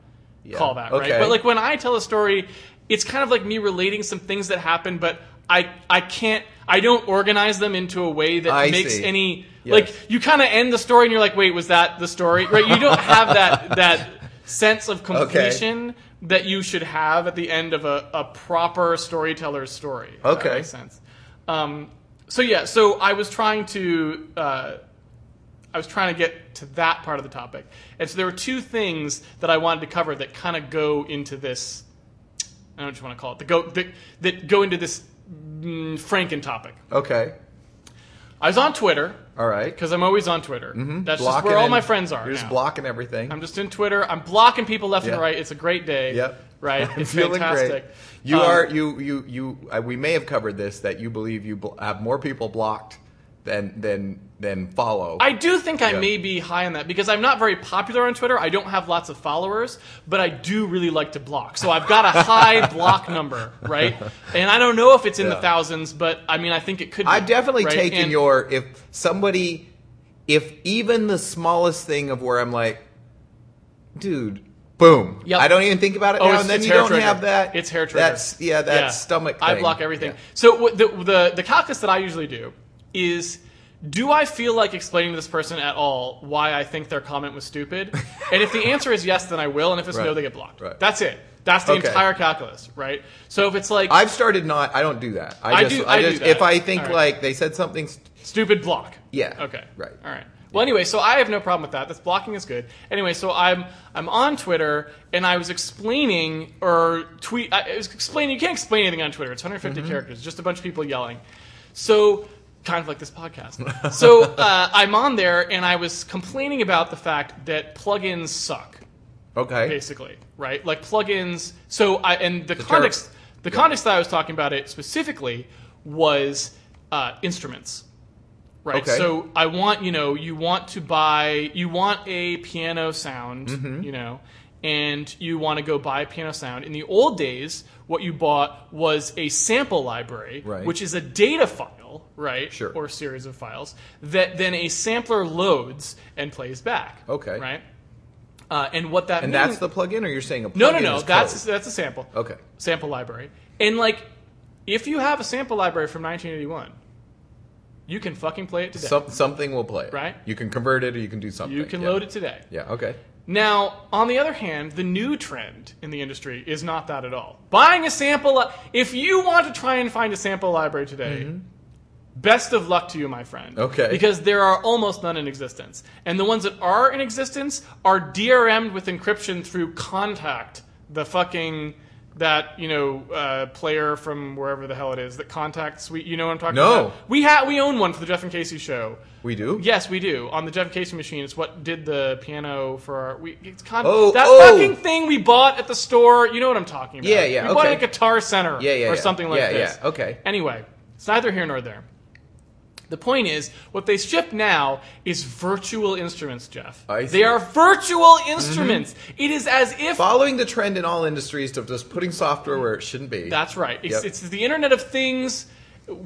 S1: Yeah.
S2: call that,
S1: Okay.
S2: right? But like when I tell a story, it's kind of like me relating some things that happened, but I I can't I don't organize them into a way that
S1: I
S2: makes
S1: see.
S2: any
S1: Yes.
S2: like you kind of end the story and you're like, wait, was that the story? Right? You don't have that that sense of completion that you should have at the end of a, a proper storyteller's story. if that
S1: Okay.
S2: makes sense. Um, so yeah, so I was trying to uh, I was trying to get to that part of the topic, and so there were two things that I wanted to cover that kind of go into this. I don't know what you want to call it. the go that, that go into this mm, Franken topic.
S1: Okay.
S2: I was on Twitter
S1: All right.
S2: because I'm always on Twitter. That's just where all my friends are.
S1: You're just
S2: now.
S1: blocking everything.
S2: I'm just in Twitter. I'm blocking people left
S1: Yeah.
S2: and right. It's a great day.
S1: Yep.
S2: Right.
S1: I'm
S2: It's
S1: feeling
S2: fantastic.
S1: great. You
S2: Um,
S1: are you you you. Uh, we may have covered this that you believe you bl- have more people blocked than than than follow.
S2: I do think I
S1: Yeah.
S2: may be high on that because I'm not very popular on Twitter. I don't have lots of followers, but I do really like to block. So I've got a high block number, right? And I don't know if it's in the thousands, but I mean, I think it could. Be,
S1: I've definitely
S2: right?
S1: taken
S2: And-
S1: your if somebody if even the smallest thing of where I'm like, dude, boom.
S2: Yep.
S1: I don't even think about it
S2: Oh,
S1: now, and then you don't
S2: trigger.
S1: have that.
S2: It's hair trigger.
S1: That's yeah, that stomach.
S2: I block everything.
S1: Yeah.
S2: So the, the the calculus that I usually do is. Do I feel like explaining to this person at all why I think their comment was stupid? and if the answer is yes, then I will, and if it's no, they get blocked.
S1: Right.
S2: That's it. That's the
S1: Okay.
S2: entire calculus, right? So if it's like
S1: I've started not. I don't do that. I,
S2: I
S1: just,
S2: do- I do
S1: just if I think
S2: right.
S1: like they said something. st-
S2: Stupid block.
S1: Yeah.
S2: Okay.
S1: Right.
S2: All right. Well, anyway, so I have no problem with that. That's blocking is good. Anyway, so I'm I'm on Twitter and I was explaining or tweet. I was explaining. You can't explain anything on Twitter. It's 150
S1: Mm-hmm.
S2: characters, just a bunch of people yelling. So kind of like this podcast. so uh, I'm on there and I was complaining about the fact that plugins suck
S1: Okay.
S2: basically, right? Like plugins. So I and the,
S1: term-
S2: context the
S1: yeah.
S2: context that I was talking about it specifically was uh, instruments. Right.
S1: Okay.
S2: So I want, you know, you want to buy you want a piano sound,
S1: Mm-hmm.
S2: you know, and you want to go buy a piano sound. In the old days, what you bought was a sample library,
S1: Right.
S2: which is a data file, right?
S1: Sure.
S2: Or series of files that then a sampler loads and plays back.
S1: Okay.
S2: Right? Uh, and what that
S1: And
S2: means,
S1: that's the plugin, or you're saying a plugin
S2: no, no, no. That's
S1: code?
S2: that's a sample.
S1: okay.
S2: Sample library. And like, if you have a sample library from 1981, you can fucking play it today.
S1: Some, something will play it.
S2: Right.
S1: You can convert it, or you can do something.
S2: you can
S1: yeah.
S2: load it today.
S1: Yeah. Okay.
S2: Now, on the other hand, the new trend in the industry is not that at all. Buying a sample, li- if you want to try and find a sample library today, best of luck to you, my friend.
S1: Mm-hmm. Okay.
S2: Because there are almost none in existence. And the ones that are in existence are DRM'd with encryption through Kontakt, the fucking that you know uh, player from wherever the hell it is that contacts we you know what I'm talking
S1: No.
S2: about? We have we own one for the Jeff and Casey show.
S1: We do?
S2: Yes, we do. On the Jeff and Casey machine, it's what did the piano for our. We, it's con-
S1: Oh,
S2: that
S1: oh.
S2: fucking thing we bought at the store. You know what I'm talking about?
S1: Yeah, yeah,
S2: We bought it
S1: okay.
S2: at Guitar Center,
S1: Yeah, yeah,
S2: or
S1: yeah.
S2: something like
S1: Yeah,
S2: this.
S1: yeah, okay.
S2: Anyway, it's neither here nor there. The point is, what they ship now is virtual instruments, Jeff.
S1: I see.
S2: They are virtual instruments. It is as if
S1: Following the trend in all industries of just putting software where it shouldn't be.
S2: That's right. It's,
S1: Yep.
S2: it's the Internet of Things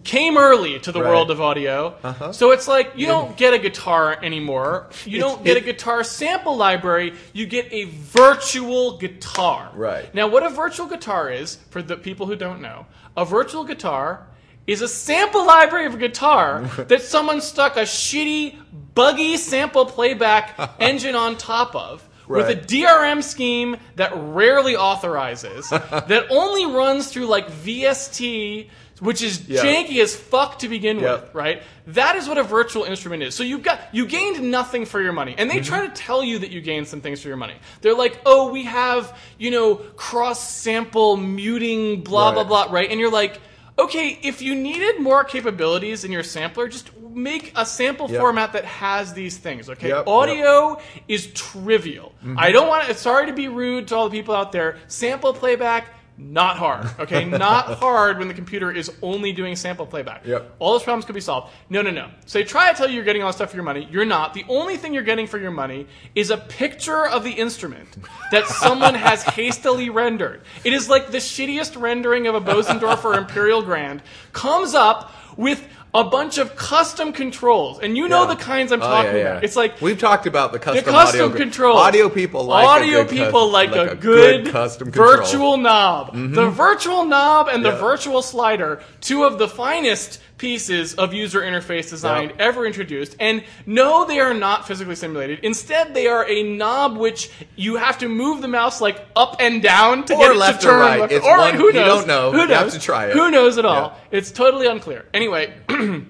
S2: came early to the
S1: Right.
S2: world of audio.
S1: Uh-huh.
S2: So it's like you don't get a guitar anymore. You don't get a guitar sample library. You get a virtual guitar.
S1: Right.
S2: Now, what a virtual guitar is, for the people who don't know, a virtual guitar is a sample library of a guitar that someone stuck a shitty, buggy sample playback engine on top of. With a DRM scheme that rarely authorizes, that only runs through like VST, which is
S1: Yeah.
S2: janky as fuck to begin
S1: Yep.
S2: with, right? That is what a virtual instrument is. So you've got you gained nothing for your money, and they try
S1: Mm-hmm.
S2: to tell you that you gained some things for your money. They're like, oh, we have you know cross sample muting, blah blah blah, right? And you're like. Okay, if you needed more capabilities in your sampler, just make a sample
S1: Yep.
S2: format that has these things. Okay,
S1: Yep, yep.
S2: audio is trivial.
S1: Mm-hmm.
S2: I don't want to. Sorry to be rude to all the people out there. Sample playback, not hard. Okay, not hard when the computer is only doing sample playback.
S1: Yep.
S2: All those problems could be solved. No, no, no. So they try to tell you you're getting all this stuff for your money. You're not. The only thing you're getting for your money is a picture of the instrument that someone has hastily rendered. It is like the shittiest rendering of a Bosendorfer Imperial Grand comes up with a bunch of custom controls, and you know
S1: Yeah.
S2: the kinds I'm
S1: Oh,
S2: talking
S1: yeah, yeah.
S2: about. It's like
S1: we've talked about the
S2: the
S1: custom,
S2: custom
S1: audio
S2: controls.
S1: Audio people like
S2: audio
S1: a good
S2: people
S1: cus-
S2: like, a, good,
S1: custom control. Mm-hmm.
S2: virtual knob. The virtual knob and the virtual slider, two of the finest pieces of user interface design
S1: Yeah.
S2: ever introduced. And no, they are not physically simulated. Instead, they are a knob which you have to move the mouse like up and down to
S1: Or
S2: get it
S1: left
S2: to
S1: or
S2: turn.
S1: right.
S2: left-
S1: It's
S2: or
S1: one-
S2: who
S1: you
S2: knows?
S1: don't know.
S2: Who
S1: You
S2: knows?
S1: have to try it.
S2: Who knows at all?
S1: Yeah.
S2: It's totally unclear. Anyway.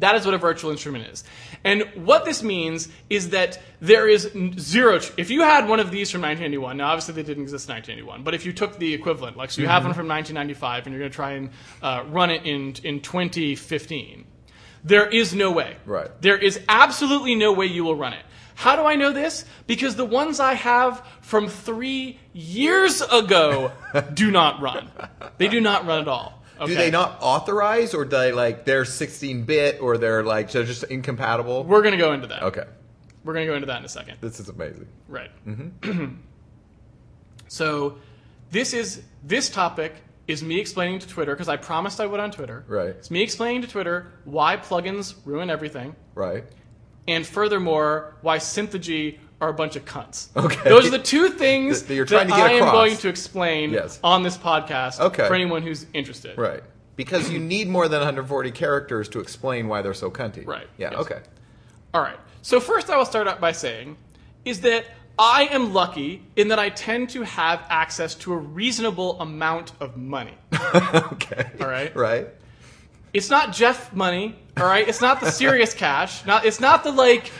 S2: That is what a virtual instrument is. And what this means is that there is zero. Ch- if you had one of these from 1981, now obviously they didn't exist in 1981, but if you took the equivalent, like so you have
S1: Mm-hmm.
S2: one from 1995 and you're going to try and uh, run it in, in 2015, there is no way.
S1: Right.
S2: There is absolutely no way you will run it. How do I know this? Because the ones I have from three years ago do not run. They do not run at all.
S1: Do they not authorize, or do they like they're 16 bit, or they're like they're just incompatible?
S2: We're going to go into that.
S1: Okay,
S2: We're going to go into that in a second.
S1: this is amazing.
S2: Right.
S1: Mm-hmm.
S2: so, this is this topic is me explaining to Twitter because I promised I would on Twitter.
S1: Right.
S2: It's me explaining to Twitter why plugins ruin everything,
S1: Right.
S2: and furthermore why Synthogy are a bunch of cunts.
S1: Okay.
S2: Those are the two things
S1: That you're
S2: that
S1: trying to get
S2: I am going to explain
S1: Yes.
S2: on this podcast
S1: Okay.
S2: for anyone who's interested.
S1: Right. Because you need more than 140 characters to explain why they're so cunty.
S2: Right.
S1: Yeah.
S2: Yes.
S1: Okay.
S2: All right. So first, I will start out by saying is that I am lucky in that I tend to have access to a reasonable amount of money.
S1: okay.
S2: All right.
S1: Right.
S2: It's not Jeff money. All right. It's not the serious cash. Not. It's not the like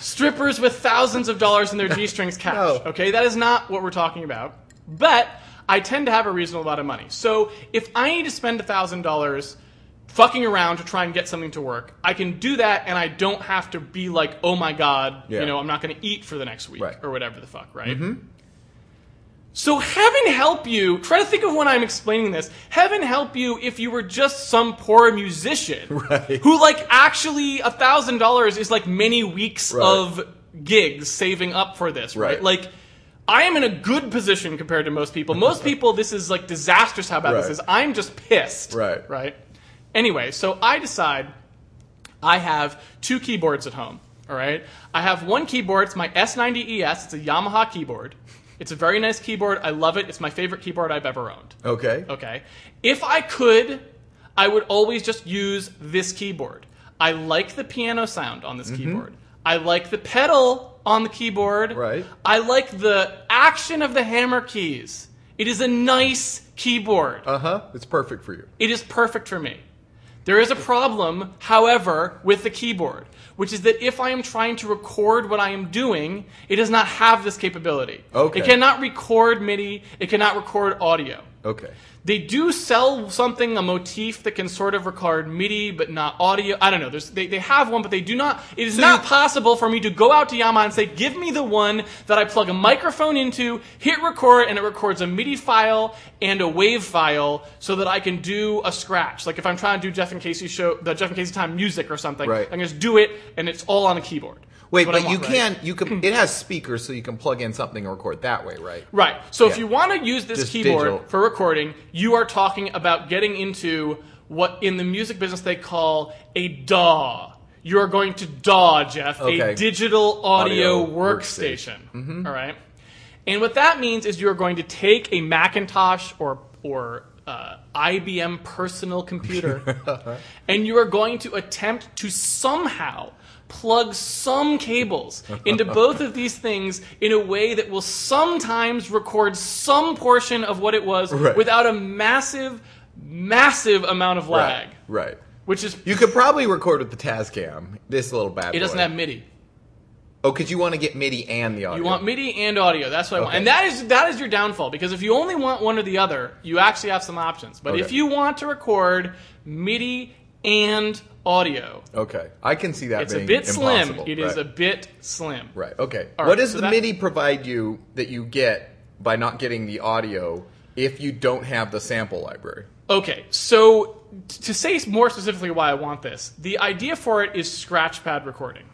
S2: strippers with thousands of dollars in their g strings cash.
S1: No.
S2: Okay. That is not what we're talking about. But I tend to have a reasonable amount of money. So if I need to spend thousand dollars fucking around to try and get something to work, I can do that, and I don't have to be like, oh my god,
S1: Yeah.
S2: you know, I'm not going to eat for the next week
S1: Right. Mm-hmm.
S2: or whatever the fuck, right? So heaven help you. Try to think of when I'm explaining this. Heaven help you if you were just some poor musician
S1: Right.
S2: who, like, actually a thousand dollars is like many weeks
S1: Right.
S2: of gigs saving up for this, right?
S1: Right.
S2: Like. I am in a good position compared to most people. Most people, this is like disastrous how bad this is. I'm just pissed.
S1: Right.
S2: Right. Anyway, so I decide I have two keyboards at home. All right. I have one keyboard. It's my S90ES. It's a Yamaha keyboard. It's a very nice keyboard. I love it. It's my favorite keyboard I've ever owned.
S1: Okay.
S2: Okay. If I could, I would always just use this keyboard. I like the piano sound on this keyboard. I like the pedal on the keyboard.
S1: Right.
S2: I like the action of the hammer keys. It is a nice keyboard.
S1: Uh huh. It's perfect for you.
S2: It is perfect for me. There is a problem, however, with the keyboard, which is that if I am trying to record what I am doing, it does not have this capability.
S1: Okay.
S2: It cannot record MIDI, it cannot record audio.
S1: Okay.
S2: They do sell something, a motif that can sort of record MIDI but not audio. I don't know. There's, they, they have one, but they do not. It is
S1: So
S2: not
S1: you-
S2: possible for me to go out to Yamaha and say, give me the one that I plug a microphone into, hit record, and it records a MIDI file and a wave file so that I can do a scratch. Like if I'm trying to do Jeff and Casey show, the Jeff and Casey time music or something,
S1: Right.
S2: I can just do it and it's all on a keyboard.
S1: Wait, but
S2: I
S1: you
S2: right?
S1: can you can it has speakers so you can plug in something and record that way, right?
S2: Right. So if you want to use this
S1: Just
S2: keyboard
S1: digital.
S2: for recording, you are talking about getting into what in the music business they call a DAW. You are going to DAW, Jeff,
S1: Okay.
S2: a digital audio,
S1: Audio
S2: workstation.
S1: workstation. Mm-hmm.
S2: All right. And what that means is you are going to take a Macintosh or or uh, IBM personal computer, and you are going to attempt to somehow plug some cables into both of these things in a way that will sometimes record some portion of what it was
S1: Right.
S2: without a massive, massive amount of lag,
S1: Right. Right.
S2: which is
S1: You could probably record with the Tascam. This little bad
S2: it doesn't have MIDI.
S1: Oh, because you want to get MIDI and the audio.
S2: You want MIDI and audio. That's what I want. And that is that is your downfall because if you only want one or the other, you actually have some options. But
S1: Okay.
S2: if you want to record MIDI and audio,
S1: Okay, I can see that
S2: it's a bit slim. It is
S1: right.
S2: a bit slim.
S1: right. Okay.
S2: All
S1: what
S2: right,
S1: does
S2: so
S1: the
S2: that-
S1: MIDI provide you that you get by not getting the audio if you don't have the sample library?
S2: Okay, so t- to say more specifically why I want this, the idea for it is scratchpad recording.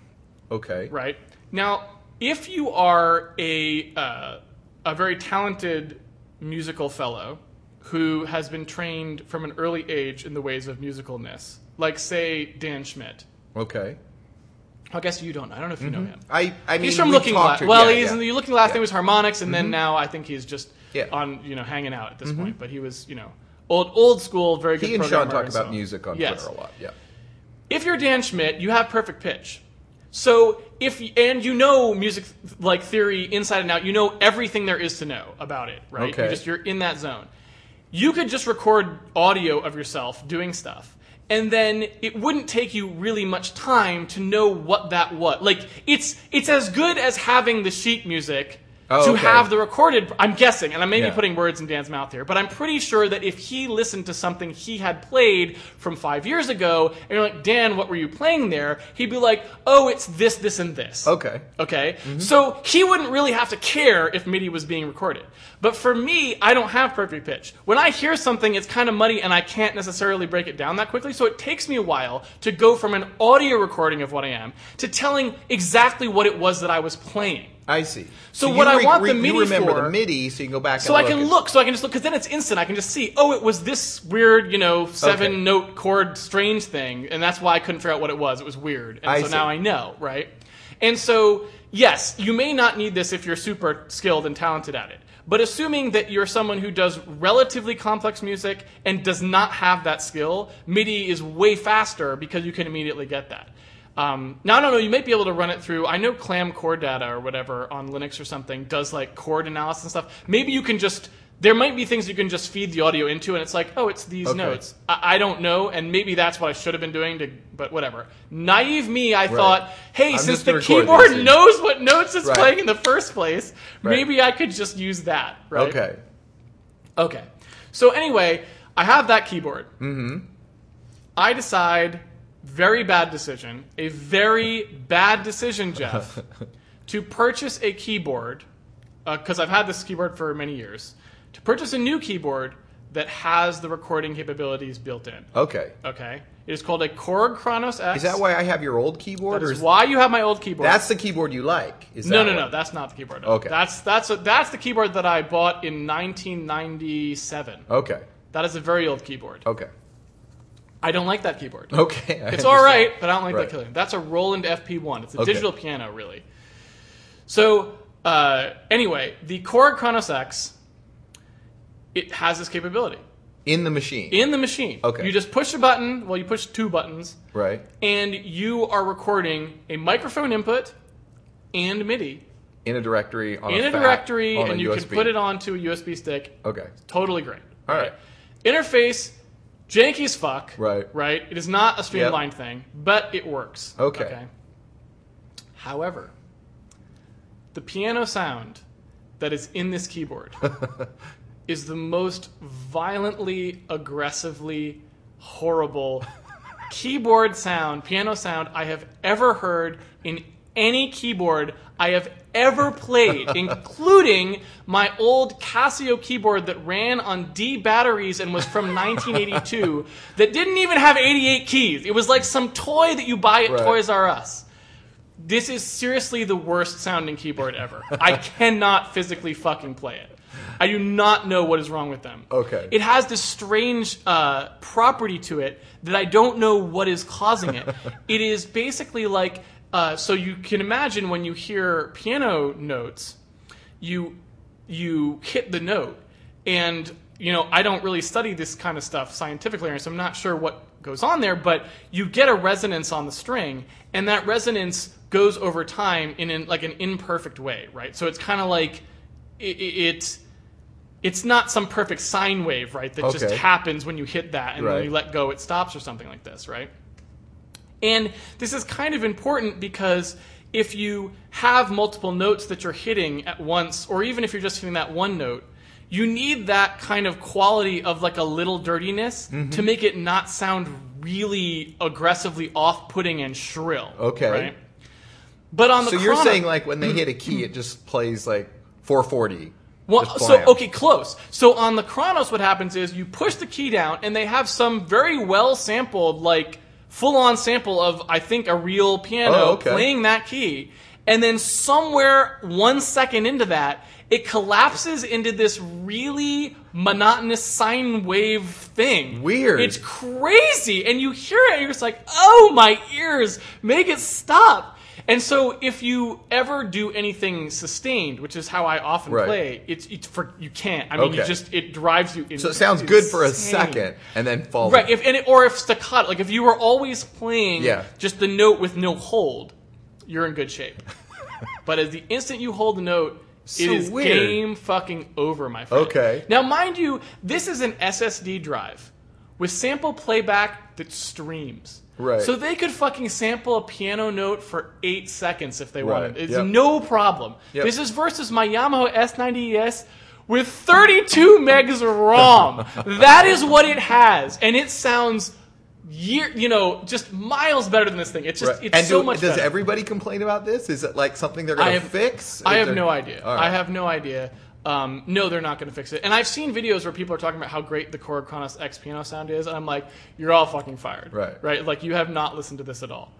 S1: Okay.
S2: right? Now, if you are a uh, a very talented musical fellow who has been trained from an early age in the ways of musicalness, like say Dan Schmidt.
S1: Okay.
S2: I guess you don't. I don't know if you know mm-hmm. him.
S1: I I mean
S2: He's from Looking
S1: talked
S2: Glass.
S1: to-
S2: Well,
S1: yeah,
S2: he's
S1: yeah.
S2: in the Looking Glass
S1: Yeah.
S2: thing was Harmonix, and then mm-hmm. now I think he's just
S1: Yeah.
S2: on you know hanging out at this mm-hmm. point. But he was you know old old school, very good.
S1: He and Sean
S2: programmer
S1: talk about
S2: so
S1: music on
S2: Yes.
S1: Twitter a lot. Yeah.
S2: if you're Dan Schmidt, you have perfect pitch. So if and you know music like theory inside and out, you know everything there is to know about it, right?
S1: Okay.
S2: You just you're in that zone. You could just record audio of yourself doing stuff. And then it wouldn't take you really much time to know what that was. Like it's it's as good as having the sheet music
S1: Oh,
S2: to
S1: okay.
S2: have the recorded. I'm guessing, and I may be putting words in Dan's mouth here, but I'm pretty sure that if he listened to something he had played from five years ago, and you're like, Dan, what were you playing there? He'd be like, oh, it's this, this, and this.
S1: Okay.
S2: Okay? Mm-hmm. So he wouldn't really have to care if MIDI was being recorded. But for me, I don't have perfect pitch. When I hear something, it's kind of muddy and I can't necessarily break it down that quickly, so it takes me a while to go from an audio recording of what I am to telling exactly what it was that I was playing.
S1: I see.
S2: So
S1: you
S2: what I
S1: re-
S2: want the MIDI
S1: you remember
S2: for-
S1: the MIDI, so you can go back.
S2: So I can look, so I can just look, because then it's instant. I can just see, oh, it was this weird, you know, seven
S1: Okay.
S2: note chord strange thing, and that's why I couldn't figure out what it was. It was weird, and
S1: I
S2: so
S1: see.
S2: now I know, right? And so, yes, you may not need this if you're super skilled and talented at it. But assuming that you're someone who does relatively complex music and does not have that skill, MIDI is way faster because you can immediately get that. Um, now I don't know. You might be able to run it through. I know Clam Chord Data or whatever on Linux or something does like chord analysis and stuff. Maybe you can just. There might be things you can just feed the audio into, and it's like, oh, it's these
S1: Okay.
S2: notes. I, I don't know, and maybe that's what I should have been doing. To, but whatever. Naive me, I thought, hey,
S1: I'm
S2: since the keyboard
S1: these
S2: knows what notes it's
S1: Right.
S2: playing in the first place,
S1: Right.
S2: maybe I could just use that. Right?
S1: Okay.
S2: Okay. So anyway, I have that keyboard. Mm-hmm. I decide, very bad decision, a very bad decision, Jeff, to purchase a keyboard, uh, because I've had this keyboard for many years, to purchase a new keyboard that has the recording capabilities built in.
S1: Okay.
S2: Okay? It is called a Korg Kronos X.
S1: Is that why I have your old keyboard?
S2: That is
S1: is
S2: why you have my old keyboard.
S1: that's the keyboard you like? Is
S2: no,
S1: that
S2: no,
S1: why?
S2: no. That's not the keyboard. no.
S1: Okay.
S2: That's that's a, that's the keyboard that I bought in 1997.
S1: Okay.
S2: That is a very old keyboard.
S1: Okay.
S2: I don't like that keyboard.
S1: Okay. I
S2: It's all right, but I don't like
S1: Right.
S2: that keyboard. That's a Roland FP1. It's a
S1: Okay.
S2: digital piano, really. So uh, anyway, the Korg Kronos X, it has this capability
S1: In the machine.
S2: in the machine.
S1: Okay.
S2: You just push a button. Well, you push two buttons,
S1: right.
S2: and you are recording a microphone input and MIDI
S1: In a directory. On
S2: in
S1: a
S2: a directory,
S1: on a
S2: and you
S1: USB.
S2: can put it onto a USB stick.
S1: Okay.
S2: Totally great.
S1: All right.
S2: Interface, janky as fuck.
S1: Right.
S2: Right. It is not a streamlined thing, but it works.
S1: Okay.
S2: However, the piano sound that is in this keyboard is the most violently, aggressively horrible keyboard sound, piano sound I have ever heard in any keyboard I have ever played, including my old Casio keyboard that ran on D batteries and was from 1982 that didn't even have 88 keys. It was like some toy that you buy at
S1: Right.
S2: Toys R Us. This is seriously the worst sounding keyboard ever. I cannot physically fucking play it. I do not know what is wrong with them.
S1: Okay.
S2: It has this strange uh, property to it that I don't know what is causing it. it is basically like uh, so you can imagine when you hear piano notes, you you hit the note, and you know I don't really study this kind of stuff scientifically, so I'm not sure what goes on there. But you get a resonance on the string, and that resonance goes over time in an, like an imperfect way, right? So it's kind of like it. it it's not some perfect sine wave, right? That just happens when you hit that, and
S1: Right.
S2: when you let go, it stops or something like this, right? And this is kind of important because if you have multiple notes that you're hitting at once, or even if you're just hitting that one note, you need that kind of quality of like a little dirtiness
S1: Mm-hmm.
S2: to make it not sound really aggressively off putting and shrill.
S1: Okay.
S2: Right? But on the
S1: So you're saying like when they hit a key, it just plays like 440.
S2: Well, so okay, close. So on the Kronos, what happens is you push the key down, and they have some very well sampled, like full on sample of I think a real piano
S1: Oh, okay.
S2: playing that key, and then somewhere one second into that, it collapses into this really monotonous sine wave thing.
S1: Weird.
S2: It's crazy, and you hear it, and you're just like, "Oh my ears, make it stop." And so, if you ever do anything sustained, which is how I often
S1: Right.
S2: play, it's, it's for you can't. I mean, you just it drives you. In,
S1: So it sounds good for a second and then falls.
S2: right? If and it, or if staccato, like if you were always playing
S1: Yeah.
S2: just the note with no hold, you're in good shape. but as the instant you hold the note,
S1: So
S2: it is
S1: weird.
S2: game fucking over, my friend.
S1: Okay.
S2: Now, mind you, this is an SSD drive with sample playback that streams.
S1: Right.
S2: So they could fucking sample a piano note for eight seconds if they
S1: Right.
S2: wanted. It's
S1: Yep.
S2: no problem.
S1: Yep.
S2: This is versus my Yamaha S90ES with 32 megs of ROM. that is what it has, and it sounds year, you know, just miles better than this thing. It's just
S1: Right.
S2: it's
S1: and
S2: so
S1: do-
S2: much
S1: does
S2: better.
S1: everybody complain about this? Is it like something they're going to fix?
S2: I have no idea.
S1: Right.
S2: I have no idea. Um, no, they're not going to fix it. And I've seen videos where people are talking about how great the Korg Kronos X piano sound is, and I'm like, you're all fucking fired.
S1: Right.
S2: Right? Like, you have not listened to this at all.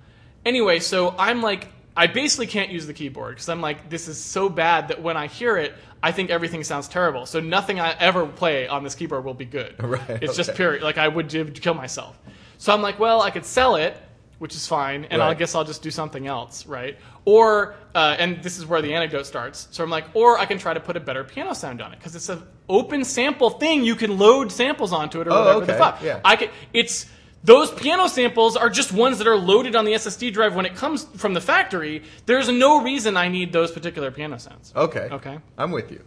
S2: Anyway, so I'm like, I basically can't use the keyboard because I'm like, this is so bad that when I hear it, I think everything sounds terrible. So nothing I ever play on this keyboard will be good.
S1: Right,
S2: It's just
S1: okay.
S2: pure, like, I would kill myself. So I'm like, well, I could sell it, which is fine, and I guess I'll just do something else, right? Or, uh, and this is where the anecdote starts. So I'm like, or I can try to put a better piano sound on it because it's an open sample thing. You can load samples onto it or
S1: Oh,
S2: whatever the fuck.
S1: yeah.
S2: I can. It's those piano samples are just ones that are loaded on the SSD drive when it comes from the factory. There's no reason I need those particular piano sounds.
S1: Okay.
S2: Okay.
S1: I'm with you.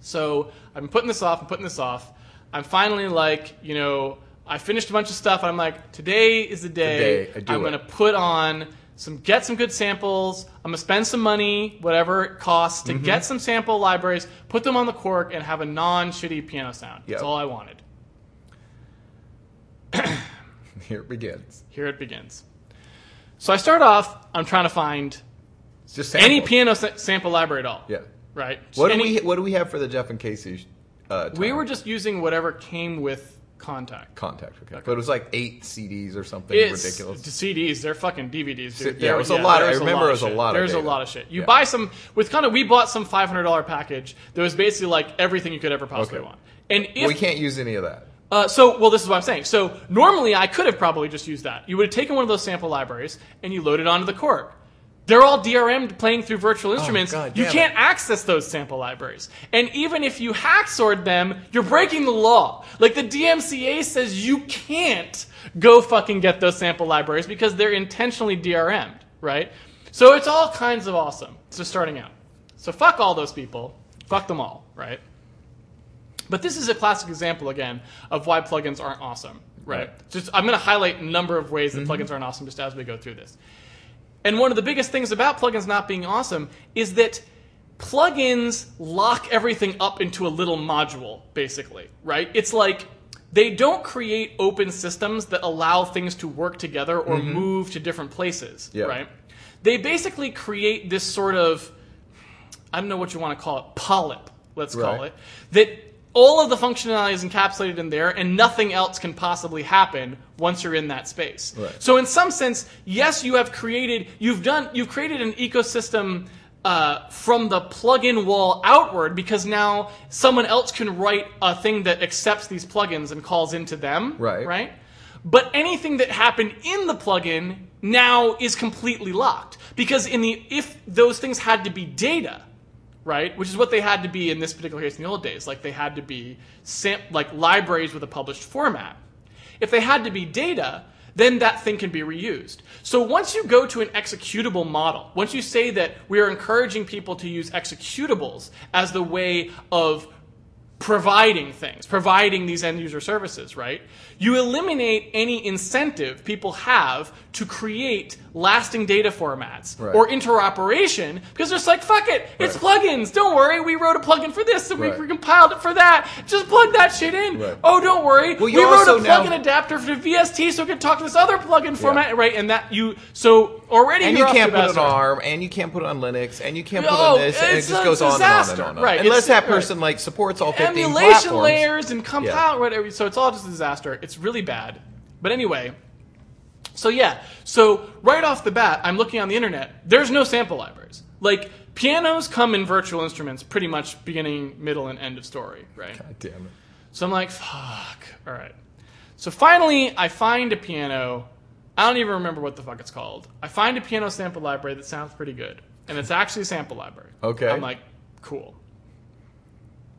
S2: So I'm putting this off, I'm putting this off. I'm finally like, you know, I finished a bunch of stuff, and I'm like, today is the day.
S1: day I do
S2: I'm
S1: it.
S2: gonna put on some, get some good samples. I'm gonna spend some money, whatever it costs,
S1: Mm-hmm.
S2: to get some sample libraries, put them on the Korg, and have a non-shitty piano sound. That's
S1: Yep.
S2: all I wanted.
S1: Here it begins.
S2: Here it begins. So I start off. I'm trying to find
S1: just
S2: any piano sa- sample library at all.
S1: Yeah.
S2: Right.
S1: What do
S2: Any-
S1: we What do we have for the Jeff and Casey? Uh,
S2: We were just using whatever came with Kontakt.
S1: Kontakt. Okay. But it was like eight CDs or something
S2: It's
S1: ridiculous.
S2: CDs. They're fucking DVDs. Dude.
S1: Yeah,
S2: There-
S1: it was a lot of- I remember it was a lot of
S2: There's a lot of shit. You
S1: Yeah.
S2: buy some with kind of. We bought some five hundred dollar package that was basically like everything you could ever possibly
S1: Okay.
S2: want. And if
S1: we can't use any of that.
S2: uh, so, well, this is what I'm saying. So normally I could have probably just used that. You would have taken one of those sample libraries and you load it onto the Korg. They're all DRM'd playing through virtual oh, instruments.
S1: Oh, God
S2: you
S1: damn
S2: can't access those sample libraries. And even if you hacksorted them, you're breaking the law. Like the DMCA says you can't go fucking get those sample libraries because they're intentionally DRM'd, right? So it's all kinds of awesome. Just starting out. So fuck all those people. Fuck them all, right? But this is a classic example again of why plugins aren't awesome, right?
S1: Right.
S2: Just I'm going to highlight a number of ways that mm-hmm. plugins aren't awesome just as we go through this. And one of the biggest things about plugins not being awesome is that plugins lock everything up into a little module, basically, right? It's like they don't create open systems that allow things to work together or mm-hmm. move to different places,
S1: Yeah.
S2: right? They basically create this sort of I don't know what you want to call it, polyp, let's call it, that all of the functionality is encapsulated in there and nothing else can possibly happen once you're in that space.
S1: Right.
S2: So in some sense, yes, you have created, you've done, you've created an ecosystem uh, from the plugin wall outward because now someone else can write a thing that accepts these plugins and calls into them.
S1: Right.
S2: Right. But anything that happened in the plugin now is completely locked because in the if those things had to be data, right, which is what they had to be in this particular case in the old days, like they had to be sam- like libraries with a published format. If they had to be data, then that thing can be reused. So once you go to an executable model, once you say that we are encouraging people to use executables as the way of providing things, providing these end user services, right? You eliminate any incentive people have to create lasting data formats
S1: Right.
S2: or interoperation because they're just like, fuck it, it's plugins. Don't worry, we wrote a plugin for this and
S1: Right.
S2: we compiled it for that. Just plug that shit in.
S1: Right.
S2: Oh, don't worry.
S1: Well,
S2: we wrote a
S1: also now-
S2: plugin adapter for VST so it can talk to this other plugin format, right? And that you, so already
S1: and you can't put it on. ARM, and you can't put it on Linux, and you can't put
S2: Oh,
S1: on this, and it just goes on and on
S2: disaster.
S1: and on. and on.
S2: Right,
S1: Unless
S2: it's-
S1: that person like supports all 15
S2: emulation
S1: platforms.
S2: layers and compile whatever. So it's all just a disaster. It's really bad. But anyway, so yeah. So right off the bat, I'm looking on the internet. There's no sample libraries. Like pianos come in virtual instruments, pretty much beginning, middle, and end of story. Right.
S1: God damn it.
S2: So I'm like, fuck. All right. So finally, I find a piano. I don't even remember what the fuck it's called. I find a piano sample library that sounds pretty good, and it's actually a sample library.
S1: Okay.
S2: I'm like, cool.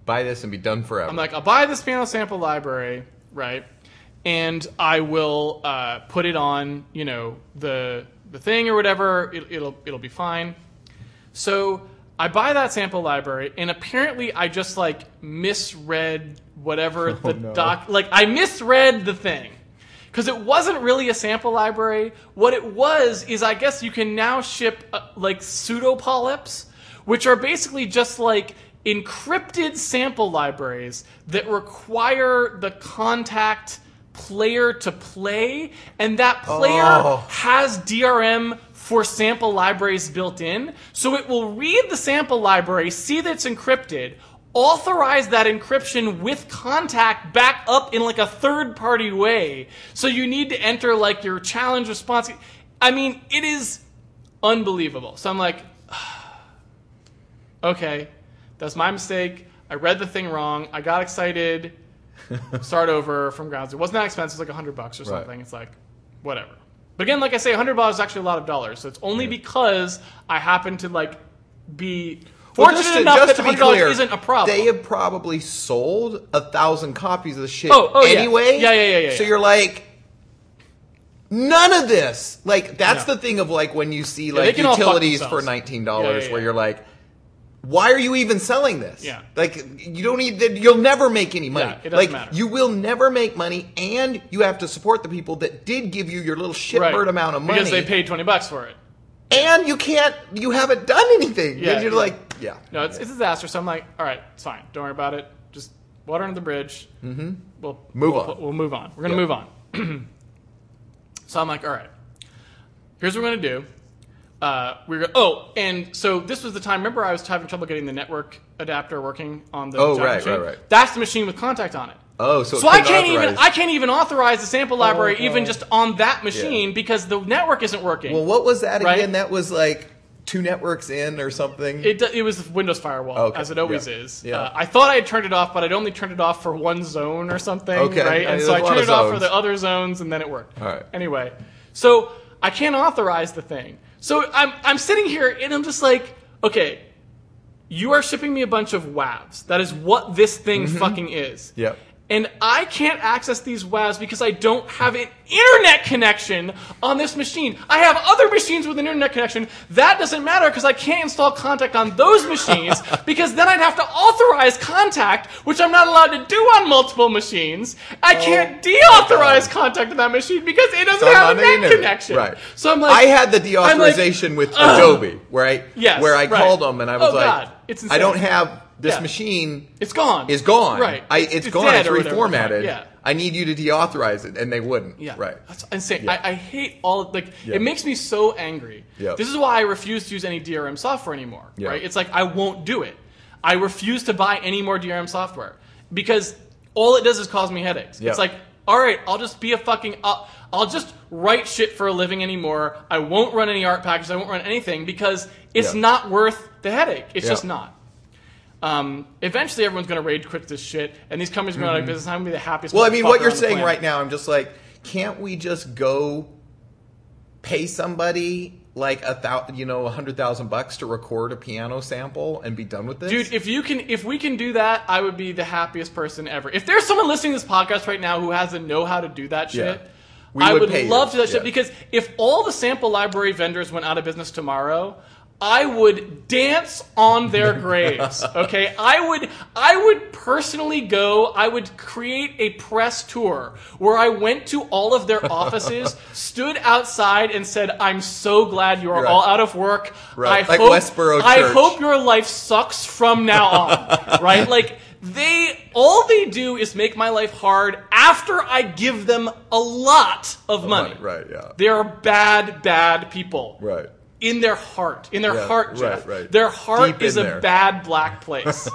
S1: Buy this and be done forever.
S2: I'm like, I'll buy this piano sample library, right? And I will uh, put it on, you know, the the thing or whatever. It, it'll it'll be fine. So I buy that sample library, and apparently I just like misread whatever the
S1: no.
S2: doc. Like I misread the thing because it wasn't really a sample library. What it was is, I guess you can now ship uh, like pseudo polyps, which are basically just like encrypted sample libraries that require the Kontakt player to play, and that player
S1: Oh.
S2: has DRM for sample libraries built in. So it will read the sample library, see that it's encrypted, authorize that encryption with Kontakt back up in like a third party way. So you need to enter like your challenge response. I mean, it is unbelievable. So I'm like, okay, that's my mistake. I read the thing wrong. I got excited. Start over from ground zero. It wasn't that expensive. It was like hundred bucks or
S1: Right.
S2: something. It's like, whatever. But again, like I say, hundred dollars is actually a lot of dollars. So it's only because I happen to like be
S1: Well,
S2: fortunate
S1: just to,
S2: enough
S1: just
S2: that
S1: to be
S2: hundred dollars isn't a problem.
S1: They have probably sold a thousand copies of the shit
S2: Oh, oh, yeah.
S1: anyway.
S2: Yeah, yeah, yeah, yeah,
S1: So
S2: yeah.
S1: you're like, none of this. Like that's
S2: No.
S1: the thing of like when you see like utilities for nineteen dollars,
S2: Yeah, yeah,
S1: where you're like. Why are you even selling this?
S2: Yeah.
S1: Like you don't need that you'll never make any money.
S2: Yeah, it doesn't
S1: like
S2: matter.
S1: you will never make money and you have to support the people that did give you your little shitbird
S2: Right.
S1: amount of money.
S2: because they paid twenty bucks for it.
S1: and you can't you haven't done anything.
S2: Yeah,
S1: and you're
S2: yeah.
S1: like, yeah.
S2: No, it's, it's a disaster. So I'm like, all right, it's fine. Don't worry about it. Just water under the bridge. Mm-hmm. We'll
S1: Move
S2: we'll,
S1: on.
S2: We'll move on. We're gonna
S1: Yeah.
S2: move on. so I'm like, all right. Here's what we're gonna do. Uh, we're go- oh, and so this was the time. Remember, I was having trouble getting the network adapter working on the
S1: Oh,
S2: Java
S1: right,
S2: machine?
S1: right, right.
S2: That's the machine with Kontakt on it.
S1: Oh, so,
S2: So I
S1: couldn't
S2: can't even I can't even authorize the sample library
S1: God.
S2: even just on that machine because the network isn't working.
S1: Well, what was that
S2: Right?
S1: again? That was like two networks in or something.
S2: It, it was Windows Firewall,
S1: Okay,
S2: as it always
S1: yeah,
S2: is.
S1: yeah.
S2: Uh, I thought I had turned it off, but I'd only turned it off for one zone or something,
S1: Okay,
S2: right?
S1: yeah,
S2: And
S1: there's
S2: so I turned
S1: of
S2: it off for the other zones, and then it worked.
S1: All right.
S2: Anyway, so I can't authorize the thing. So I'm I'm sitting here and I'm just like, okay, you are shipping me a bunch of WAVs. That is what this thing fucking is.
S1: Mm-hmm. Yep.
S2: And I can't access these WAVs because I don't have an internet connection on this machine. I have other machines with an internet connection. That doesn't matter because I can't install Kontakt on those machines because then I'd have to authorize Kontakt, which I'm not allowed to do on multiple machines. I oh. can't deauthorize Kontakt on that machine because it doesn't have a net
S1: internet.
S2: connection.
S1: Right.
S2: So I'm like,
S1: I had the
S2: I'm like,
S1: deauthorization with oh. Adobe, where I
S2: Yes,
S1: where I
S2: right.
S1: called them and I was
S2: Oh,
S1: like, I don't have this
S2: Yeah.
S1: machine
S2: it's gone.
S1: is gone.
S2: Right.
S1: I,
S2: It's-
S1: it's, gone. It's
S2: or
S1: reformatted.
S2: Yeah.
S1: I need you to deauthorize it, and they wouldn't.
S2: Yeah,
S1: Right.
S2: That's insane.
S1: Yeah.
S2: I, I hate all like
S1: Yeah.
S2: it makes me so angry.
S1: Yeah.
S2: This is why I refuse to use any DRM software anymore.
S1: Yeah.
S2: Right? It's like I won't do it. I refuse to buy any more DRM software because all it does is cause me headaches.
S1: Yeah.
S2: It's like, all right, I'll just be a fucking. I'll, I'll just write shit for a living anymore. I won't run any art packages. I won't run anything because it's
S1: Yeah.
S2: not worth the headache. It's
S1: Yeah.
S2: just not. Um, eventually, everyone's going to rage quit this shit, and these companies are going to of business. I'm going to be the happiest.
S1: Mm-hmm. Well, I mean, what you're saying right now, I'm just like, can't we just go pay somebody like a thousand, you know, a hundred thousand bucks to record a piano sample and be done with this?
S2: Dude, if you can, if we can do that, I would be the happiest person ever. If there's someone listening to this podcast right now who has the know how to do that shit,
S1: Yeah. We
S2: I
S1: would
S2: would
S1: pay you.
S2: love to do that shit because if all the sample library vendors went out of business tomorrow, I would dance on their graves. Okay, I would, I would personally go. I would create a press tour where I went to all of their offices, stood outside, and said, "I'm so glad you are
S1: Right.
S2: all out of work.
S1: Right.
S2: I
S1: Like
S2: hope,
S1: Westboro
S2: I hope your life sucks from now on, right? Like they all they do is make my life hard after I give them a lot of money.
S1: Right, yeah.
S2: They are bad, bad people.
S1: Right.
S2: In their heart. In their
S1: Yeah,
S2: heart, Jeff.
S1: right.
S2: Their heart
S1: Deep
S2: is
S1: in
S2: a
S1: there.
S2: bad black place.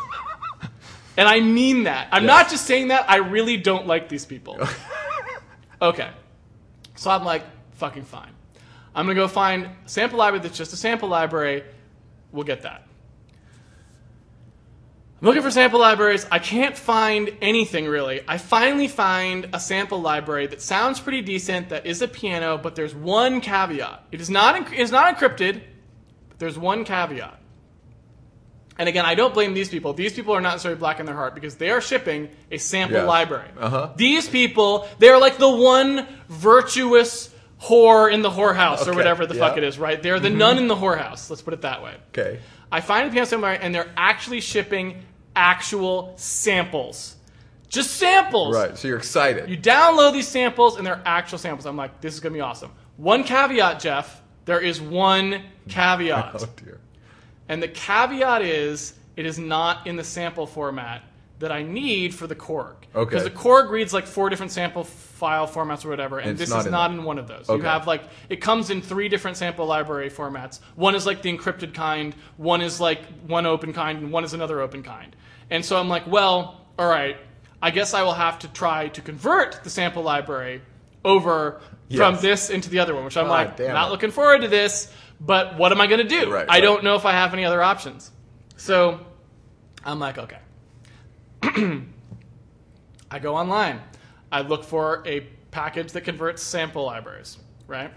S2: and I mean that. I'm not just saying that. I really don't like these people. okay. So I'm like, fucking fine. I'm gonna go find a sample library that's just a sample library. We'll get that. I'm looking for sample libraries. I can't find anything really. I finally find a sample library that sounds pretty decent, that is a piano, but there's one caveat. It is not, it is not encrypted, but there's one caveat. And again, I don't blame these people. These people are not necessarily black in their heart because they are shipping a sample
S1: Yeah.
S2: library.
S1: Uh-huh.
S2: These people, they're like the one virtuous whore in the whorehouse or whatever the
S1: yeah. Mm-hmm.
S2: fuck it is, right? They're the nun in the whorehouse. Let's put it that way.
S1: Okay.
S2: I find a piano sample library and they're actually shipping actual samples. Just samples.
S1: Right. So you're excited.
S2: You download these samples and they're actual samples. I'm like, this is going to be awesome. One caveat, Jeff. There is one caveat.
S1: oh dear.
S2: And the caveat is it is not in the sample format that I need for the Korg.
S1: Okay.
S2: Because the Korg reads like four different sample file formats or whatever, and
S1: It's
S2: this
S1: not
S2: is
S1: in
S2: not
S1: that.
S2: in one of those.
S1: Okay.
S2: You have like it comes in three different sample library formats. One is like the encrypted kind, one is like one open kind, and one is another open kind. And so I'm like, well, all right, I guess I will have to try to convert the sample library over from this into the other one, which I'm
S1: God
S2: like, not
S1: it.
S2: looking forward to this, but what am I going to do?
S1: Right,
S2: I
S1: right.
S2: don't know if I have any other options. So I'm like, okay. I go online. I look for a package that converts sample libraries, right?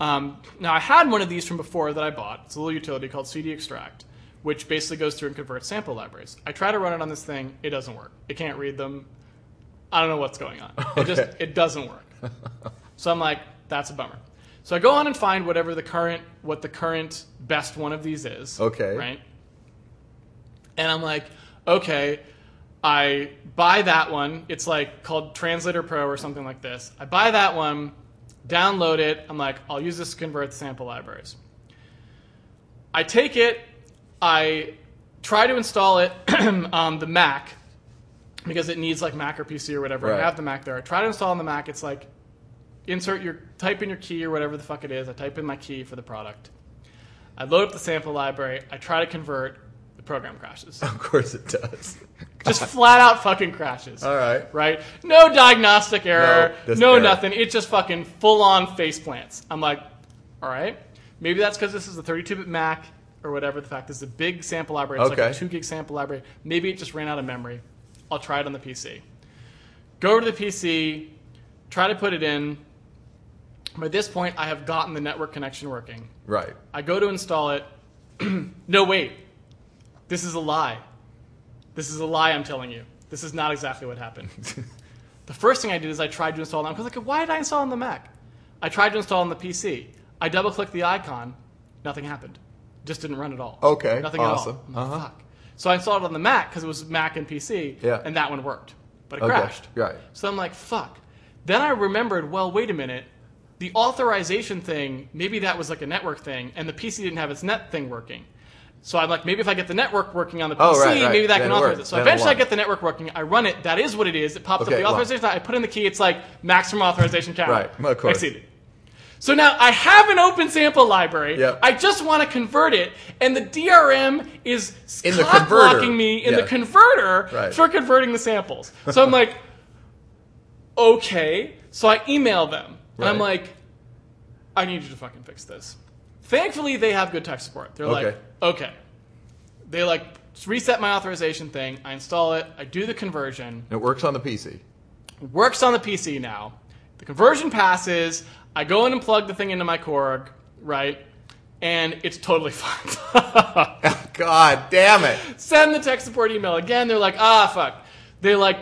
S2: Um, now, I had one of these from before that I bought. It's a little utility called CD Extract, which basically goes through and converts sample libraries. I try to run it on this thing. It doesn't work. It can't read them. I don't know what's going on. It just it doesn't work. So I'm like, that's a bummer. So I go on and find whatever the current what the current best one of these is.
S1: Okay.
S2: Right? And I'm like, okay, I buy that one. It's like called Translator Pro or something like this. I buy that one, download it. I'm like, I'll use this to convert the sample libraries. I take it, I try to install it on um, the Mac because it needs like Mac or PC or whatever.
S1: Right.
S2: I have the Mac there. I try to install on the Mac. It's like insert your type in your key or whatever the fuck it is. I type in my key for the product. I load up the sample library. I try to convert. Program crashes.
S1: Of course it does.
S2: Just flat out fucking crashes.
S1: All right.
S2: Right? No diagnostic error.
S1: No,
S2: No,
S1: error.
S2: nothing. It just fucking full on face plants. I'm like, all right. Maybe that's because this is a 32-bit Mac or whatever. The fact this is a big sample library. It's like
S1: Okay.
S2: a two gig sample library. Maybe it just ran out of memory. I'll try it on the PC. Go to the PC. Try to put it in. By this point, I have gotten the network connection working.
S1: Right.
S2: I go to install it. no, wait. This is a lie. This is a lie I'm telling you. This is not exactly what happened. The first thing I did is I tried to install it. on- I was like, why did I install on the Mac? I tried to install on the PC. I double clicked the icon, nothing happened. Just didn't run at all.
S1: Okay,
S2: nothing
S1: awesome.
S2: at all.
S1: Uh-huh.
S2: Fuck. So I installed it on the Mac because it was Mac and PC,
S1: Yeah.
S2: and that one worked, but it
S1: Okay,
S2: crashed.
S1: right.
S2: So I'm like, fuck. Then I remembered, well, wait a minute. The authorization thing, maybe that was like a network thing, and the PC didn't have its net thing working. So I'm like, maybe if I get the network working on the PC,
S1: Oh, right, right.
S2: maybe that
S1: Then
S2: can authorize it. So
S1: Then
S2: eventually I get the network working. I run it. That is what it is. It pops
S1: Okay,
S2: up the authorization. I put in the key. It's like maximum authorization count.
S1: Right, of course.
S2: Exceeded. So now I have an open sample library.
S1: Yep.
S2: I just want to convert it, and the DRM is
S1: In the
S2: blocking me in
S1: Yeah.
S2: the converter
S1: Right.
S2: for converting the samples. So I'm like, okay. So I email them, and I'm like, I need you to fucking fix this. Thankfully, they have good tech support. They're like,
S1: Okay.
S2: okay. They like reset my authorization thing. I install it. I do the conversion
S1: It works on the PC.
S2: works on the PC now. The conversion passes. I go in and plug the thing into my Korg, right? And it's totally fine.
S1: God damn it.
S2: Send the tech support email again. They're like, ah, fuck. They like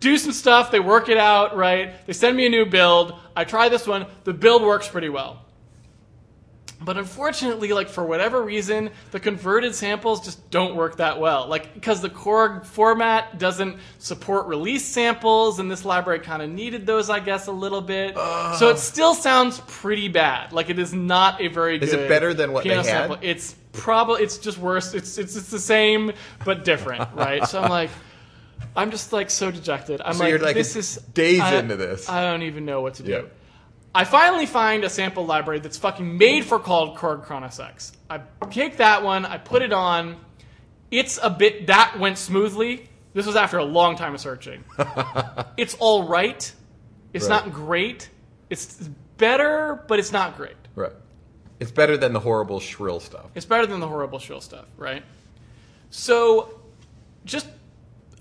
S2: do some stuff. They work it out, right? They send me a new build. I try this one. The build works pretty well. But unfortunately, like for whatever reason, the converted samples just don't work that well. Like because the Korg format doesn't support release samples, and this library kind of needed those, I guess, a little bit. so it still sounds pretty bad. Like it is not a very good.
S1: Is it better than what they had?
S2: sample. It's probably it's just worse. It's it's it's the same but different, right? so I'm like. I'm just like so dejected. I'm
S1: So
S2: like,
S1: like,
S2: this is
S1: days
S2: I-
S1: into this.
S2: I don't even know what to do.
S1: Yeah.
S2: I finally find a sample library that's fucking made for called Korg Kronos X. I take that one, I put it on. It's a bit that went smoothly. This was after a long time of searching. it's all right. It's
S1: Right.
S2: not great. It's better, but it's not great.
S1: Right. It's better than the horrible shrill stuff.
S2: It's better than the horrible shrill stuff, right? So, just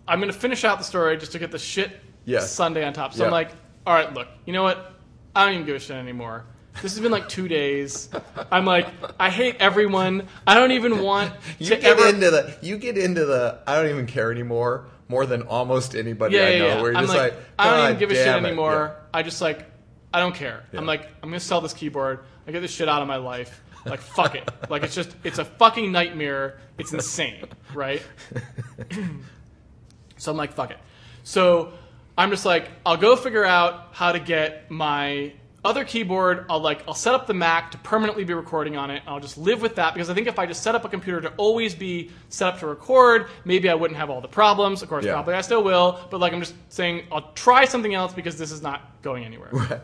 S2: I'm gonna finish out the story just to get the shit
S1: Yes.
S2: Sunday on top. So I'm like, all right, look, you know what? I don't even give a shit anymore. This has been like two days. I'm like, I hate everyone. I don't even want
S1: You
S2: to
S1: get
S2: ever.
S1: into the you get into the I don't even care anymore more than almost anybody
S2: yeah,
S1: I
S2: yeah,
S1: know.
S2: yeah.
S1: Where you're
S2: I'm
S1: just
S2: like,
S1: like,
S2: I don't even give a shit
S1: it."
S2: anymore. I just like, I don't care. I'm like, I'm gonna sell this keyboard. I get this shit out of my life. Like, fuck it. Like, it's just, it's a fucking nightmare. It's insane, right? so I'm like, fuck it. So I'm just like, I'll go figure out how to get my other keyboard. I'll like, I'll set up the Mac to permanently be recording on it. I'll just live with that because I think if I just set up a computer to always be set up to record, maybe I wouldn't have all the problems. Of course,
S1: Yeah.
S2: probably I still will. But like, I'm just saying, I'll try something else because this is not going anywhere.
S1: Right.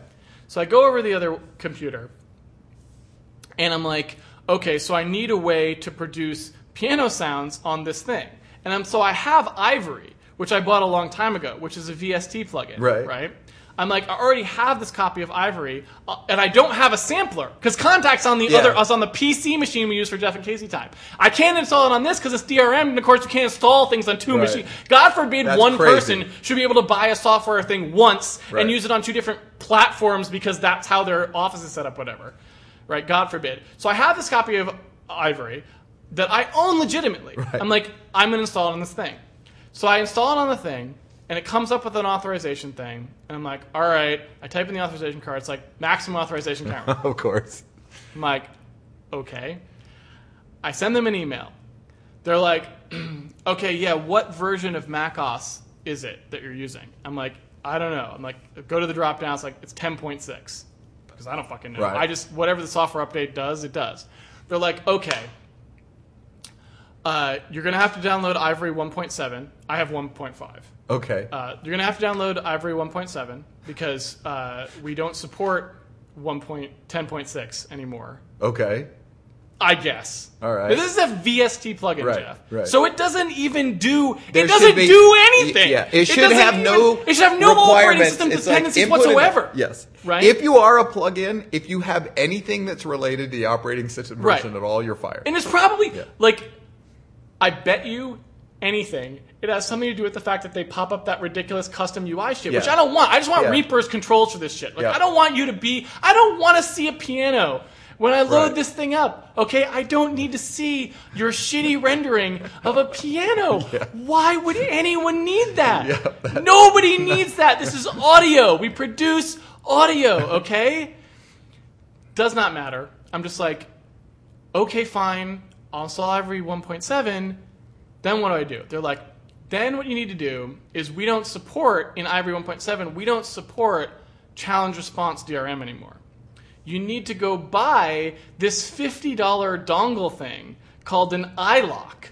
S2: So I go over to the other computer and I'm like, okay, so I need a way to produce piano sounds on this thing. And I'm, so I have Ivory, which I bought a long time ago, which is a VST plugin.
S1: Right.
S2: Right? I'm like, I already have this copy of Ivory, uh, and I don't have a sampler because Kontakt's on the
S1: Yeah.
S2: other, us on the PC machine we use for Jeff and Casey time. I can't install it on this because it's DRM, and of course you can't install things on two
S1: Right.
S2: machines. God forbid
S1: That's
S2: one
S1: crazy.
S2: person should be able to buy a software thing once
S1: Right.
S2: and use it on two different platforms because that's how their office is set up, whatever. Right? God forbid. So I have this copy of Ivory that I own legitimately. Right. I'm like, I'm going to install it on this thing. So I install it on the thing, and it comes up with an authorization thing. And I'm like, all right. I type in the authorization card. It's like maximum authorization count.
S1: Of course.
S2: I'm like, okay. I send them an email. They're like, okay, yeah, what version of macOS is it that you're using? I'm like, I don't know. I'm like, go to the drop down. It's like, it's 10.6. Because I don't fucking know.
S1: Right.
S2: I just, whatever the software update does, it does. They're like, okay. Uh, you're going to have to download Ivory 1.7. I have 1.5.
S1: Okay.
S2: Uh, you're going to have to download Ivory 1.7 because uh, we don't support 1.10.6 anymore.
S1: okay.
S2: I guess.
S1: All right.
S2: But this is a VST plugin,
S1: Right,
S2: Jeff.
S1: right.
S2: So it doesn't even do.
S1: There
S2: it doesn't
S1: be-
S2: do anything.
S1: Yeah, it should
S2: doesn't
S1: have
S2: even-
S1: no.
S2: It should have no operating
S1: requirements.
S2: system
S1: It's like
S2: dependencies
S1: input and-
S2: whatsoever.
S1: yes.
S2: Right.
S1: If you are a plugin, if you have anything that's related to the operating system
S2: Right.
S1: version at all, you're fired.
S2: And it's probably like, I bet you anything. It has something to do with the fact that they pop up that ridiculous custom UI shit, which I don't want. I just want
S1: Yeah.
S2: Reaper's controls for this shit. Like,
S1: Yeah.
S2: I don't want you to be. I don't want to see a piano When I load
S1: Right.
S2: this thing up, okay, I don't need to see your shitty rendering of a piano. Why would anyone need that?
S1: Yeah.
S2: Nobody needs that. This is audio. We produce audio, okay? Does not matter. I'm just like, okay, fine. Install Ivory 1.7. Then what do I do? They're like, then what you need to do is we don't support in Ivory 1.7, we don't support challenge response DRM anymore. You need to go buy this $50 dongle thing called an iLok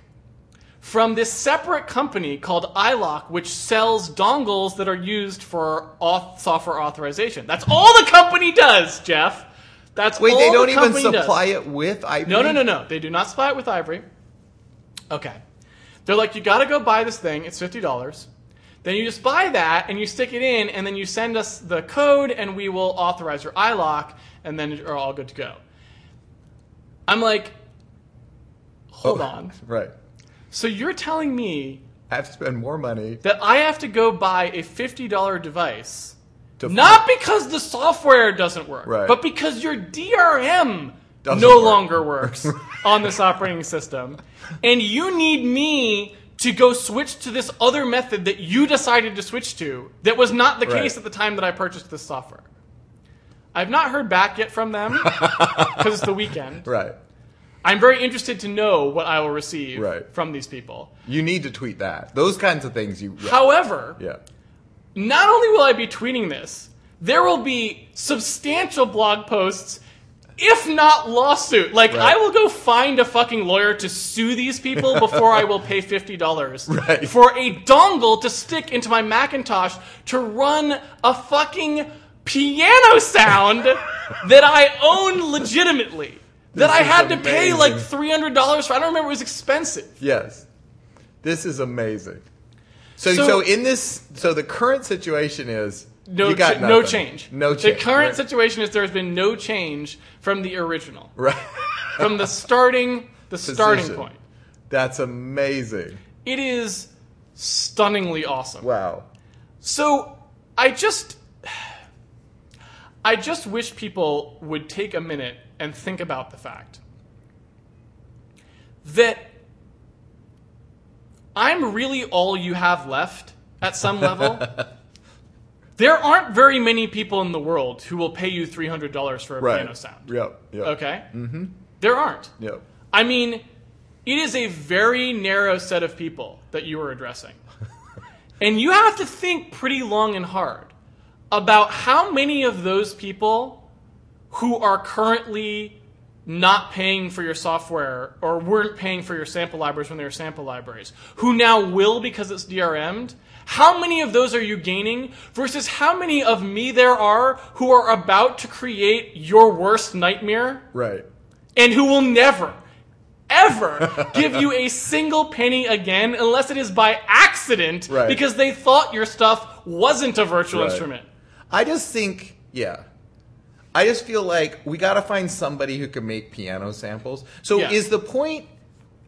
S2: from this separate company called iLok, which sells dongles that are used for auth- software authorization. That's all the company does, Jeff. That's
S1: Wait, they don't even
S2: company does.
S1: supply it with ivory.
S2: No, no, no, no. They do not supply it with Ivory. Okay. They're like, you got to go buy this thing. It's fifty dollars. Then you just buy that and you stick it in, and then you send us the code, and we will authorize your iLok, and then you're all good to go. I'm like, hold
S1: Oh,
S2: on.
S1: Right.
S2: So you're telling me
S1: I have to spend more money
S2: that I have to go buy a fifty dollar device, not because the software doesn't work,
S1: Right.
S2: but because your DRM
S1: Doesn't
S2: no
S1: work.
S2: longer works on this operating system, and you need me to go switch to this other method that you decided to switch to that was not the
S1: Right.
S2: case at the time that I purchased this software. I've not heard back yet from them because it's the weekend.
S1: Right.
S2: I'm very interested to know what I will receive
S1: Right.
S2: from these people.
S1: You need to tweet that. Those kinds of things you. Yeah.
S2: However,
S1: yeah.
S2: Not only will I be tweeting this, there will be substantial blog posts, if not lawsuit. Like,
S1: Right.
S2: I will go find a fucking lawyer to sue these people before I will pay $50
S1: Right.
S2: for a dongle to stick into my Macintosh to run a fucking piano sound that I own legitimately. That
S1: This
S2: I
S1: is
S2: had to pay like $300 for. I don't remember, it was expensive.
S1: Yes. This is amazing. So,
S2: So-
S1: so, in this, so the current situation is
S2: No,
S1: you got
S2: ch- no change.
S1: No change.
S2: The current
S1: right.
S2: situation is there has been no change from the original,
S1: Right.
S2: from the starting, the starting point.
S1: That's amazing.
S2: It is stunningly awesome.
S1: Wow.
S2: So I just, I just wish people would take a minute and think about the fact that I'm really all you have left at some level. there aren't very many people in the world who will pay you $300 for a
S1: Right.
S2: piano sound.
S1: Yep. Yep.
S2: Okay? Mm-hmm. There aren't.
S1: Yep.
S2: I mean, it is a very narrow set of people that you are addressing. and you have to think pretty long and hard about how many of those people who are currently not paying for your software or weren't paying for your sample libraries when they were sample libraries, who now will because it's DRM'd, how many of those are you gaining versus how many of me there are who are about to create your worst nightmare
S1: Right.
S2: and who will never, ever give you a single penny again unless it is by accident
S1: Right.
S2: because they thought your stuff wasn't a virtual
S1: Right.
S2: instrument.
S1: I just think, yeah. I just feel like we got to find somebody who can make piano samples. So
S2: Yeah.
S1: is the point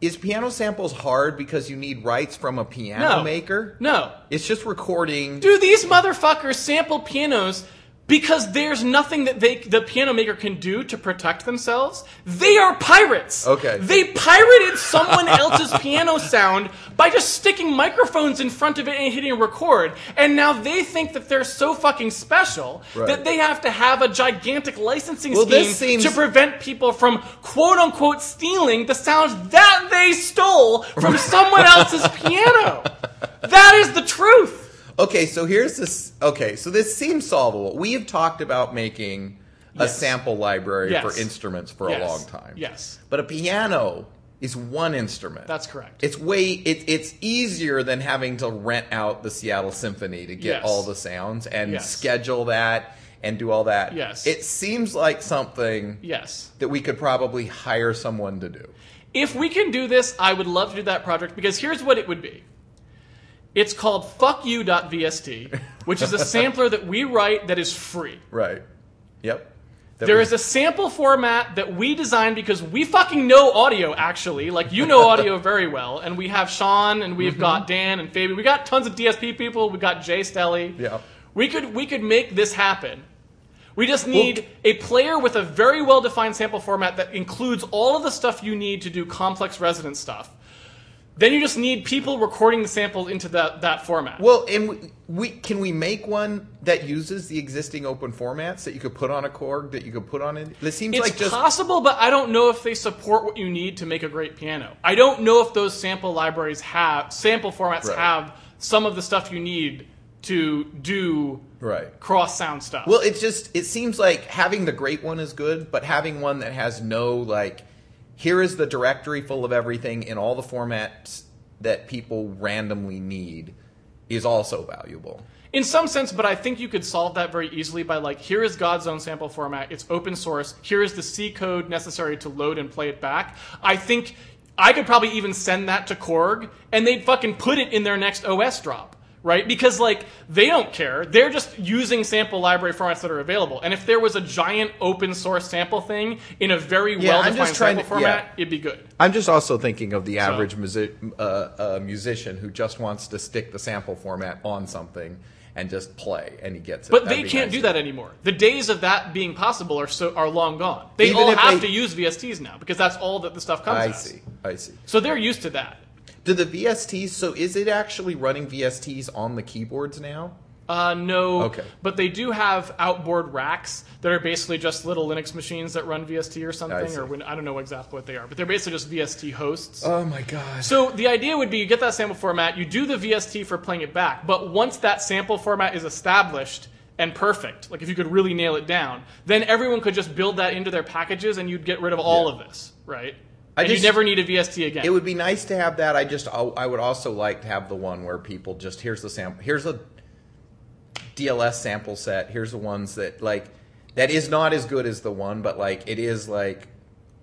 S1: is piano samples hard because you need rights from a piano
S2: No.
S1: maker?
S2: No.
S1: It's just recording.
S2: Do these motherfuckers sample pianos because there's nothing that they the piano maker can do to protect themselves? They are pirates.
S1: Okay.
S2: They pirated someone else's piano sound by just sticking microphones in front of it and hitting record. And now they think that they're so fucking special
S1: Right.
S2: that they have to have a gigantic licensing
S1: Well,
S2: scheme
S1: seems-
S2: to prevent people from quote unquote stealing the sounds that they stole from someone else's piano. That is the truth.
S1: Okay, so here's this. Okay, so this seems solvable. We have talked about making a
S2: Yes.
S1: sample library
S2: Yes.
S1: for instruments for
S2: Yes.
S1: a long time.
S2: Yes,
S1: But a piano is one instrument.
S2: that's correct.
S1: It's way it, it's easier than having to rent out the Seattle Symphony to get
S2: Yes.
S1: all the sounds and
S2: Yes.
S1: schedule that and do all that.
S2: Yes.
S1: It seems like something
S2: yes.
S1: that we could probably hire someone to do.
S2: If we can do this, I would love to do that project because here's what it would be. It's called fuckyou.vst, which is a sampler that we write that is free.
S1: Right. Yep. That
S2: There
S1: was-
S2: is a sample format that we designed because we fucking know audio, actually. Like, you know audio very well. And we have Sean, and we've got mm-hmm. Dan and Fabi. We got tons of DSP people. We got Jay Stelly.
S1: Yeah.
S2: We could, we could make this happen We just need a player with a very well defined sample format that includes all of the stuff you need to do complex resonance stuff. Then you just need people recording the samples into that, that format.
S1: Well, and we, we can we make one that uses the existing open formats that you could put on a Korg that you could put on it. It seems
S2: It's
S1: like just
S2: possible, but I don't know if they support what you need to make a great piano. I don't know if those sample libraries have sample formats
S1: Right.
S2: have some of the stuff you need to do
S1: right.
S2: cross sound stuff.
S1: Well, it's just it seems like having the great one is good, but having one that has no like here is the directory full of everything in all the formats that people randomly need is also valuable.
S2: in some sense, but I think you could solve that very easily by like, here is God's own sample format. It's open source. Here is the C code necessary to load and play it back. I think I could probably even send that to Korg, and they'd fucking put it in their next OS drop. Right? Because like they don't care. They're just using sample library formats that are available. And if there was a giant open source sample thing in a very
S1: Yeah,
S2: well defined sample
S1: to- yeah.
S2: format, it'd be good.
S1: I'm just also thinking of the average musi- uh, uh, musician who just wants to stick the sample format on something and just play, and he gets it.
S2: But
S1: That'd
S2: they can't
S1: nice
S2: do that anymore. The days of that being possible are so are long gone. They
S1: Even
S2: all have
S1: they-
S2: to use VSTs now because that's all that the stuff comes
S1: I
S2: as.
S1: see. I see.
S2: So they're used to that.
S1: Do the VSTs? So is it actually running VSTs on the keyboards now?
S2: Uh, no,
S1: Okay.
S2: but they do have outboard racks that are basically just little Linux machines that run VST or something,
S1: see.
S2: or when, I don't know exactly what they are, but they're basically just VST hosts.
S1: Oh my god.
S2: So the idea would be you get that sample format, you do the VST for playing it back, but once that sample format is established and perfect, like if you could really nail it down, then everyone could just build that into their packages and you'd get rid of all
S1: Yeah.
S2: of this, right?
S1: I
S2: and
S1: just-
S2: you never need a VST again.
S1: It would be nice to have that. I just I I would also like to have the one where people just here's the sample here's a DLS sample set. Here's the ones that like that is not as good as the one, but like it is like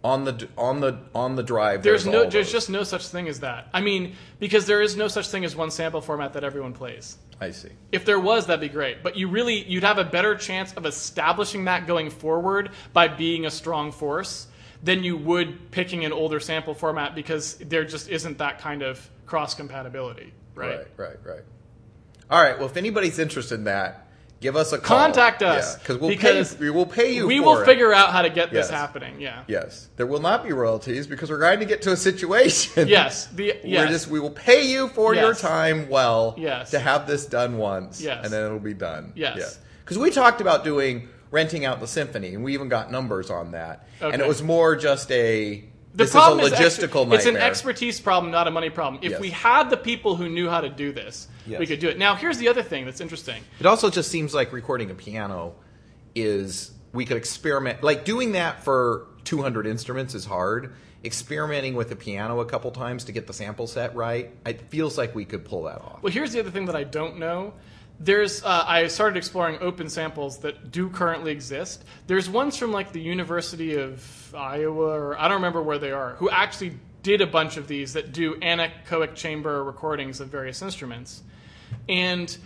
S1: on the on the on the drive.
S2: there's no
S1: all
S2: there's just no such thing as that. I mean, because there is no such thing as one sample format that everyone plays.
S1: I see.
S2: If there was, that'd be great. But you really you'd have a better chance of establishing that going forward by being a strong force than you would picking an older sample format because there just isn't that kind of cross compatibility, right?
S1: Right, right, right. All right. Well, if anybody's interested in that, give us a call.
S2: Contact us
S1: because we'll
S2: because
S1: pay. We will pay you.
S2: We
S1: for
S2: will
S1: it.
S2: figure out how to get this happening. Yeah.
S1: Yes, there will not be royalties because we're trying to get to a situation.
S2: Yes. The
S1: We're
S2: yes.
S1: just we will pay you for your time well
S2: Yes.
S1: to have this done once.
S2: Yes.
S1: And then it'll be done.
S2: Yes.
S1: Because we talked about doing renting out the symphony and we even got numbers on that. And it was more just a
S2: The
S1: this
S2: problem
S1: is a
S2: ex-
S1: logistical
S2: It's an expertise problem, not a money problem. If
S1: Yes.
S2: we had the people who knew how to do this,
S1: Yes.
S2: we could do it. Now, here's the other thing that's interesting.
S1: It also just seems like recording a piano is we could experiment like doing that for 200 instruments is hard. Experimenting with the piano a couple times to get the sample set right, it feels like we could pull that off.
S2: Well, here's the other thing that I don't know. There's uh, I started exploring open samples that do currently exist. There's ones from like the University of Iowa, or I don't remember where they are, who actually did a bunch of these that do anechoic chamber recordings of various instruments, and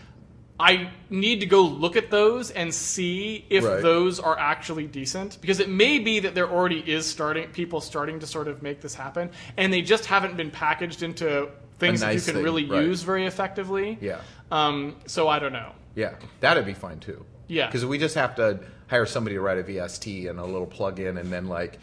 S2: I need to go look at those and see if
S1: Right.
S2: those are actually decent because it may be that there already is starting people starting to sort of make this happen and they just haven't been packaged into things
S1: nice
S2: that you can
S1: thing,
S2: really
S1: right.
S2: use very effectively.
S1: Yeah.
S2: Um, so I don't know.
S1: Yeah, that'd be fine too.
S2: Yeah.
S1: because we just have to hire somebody to write a VST and a little plug-in, and then like,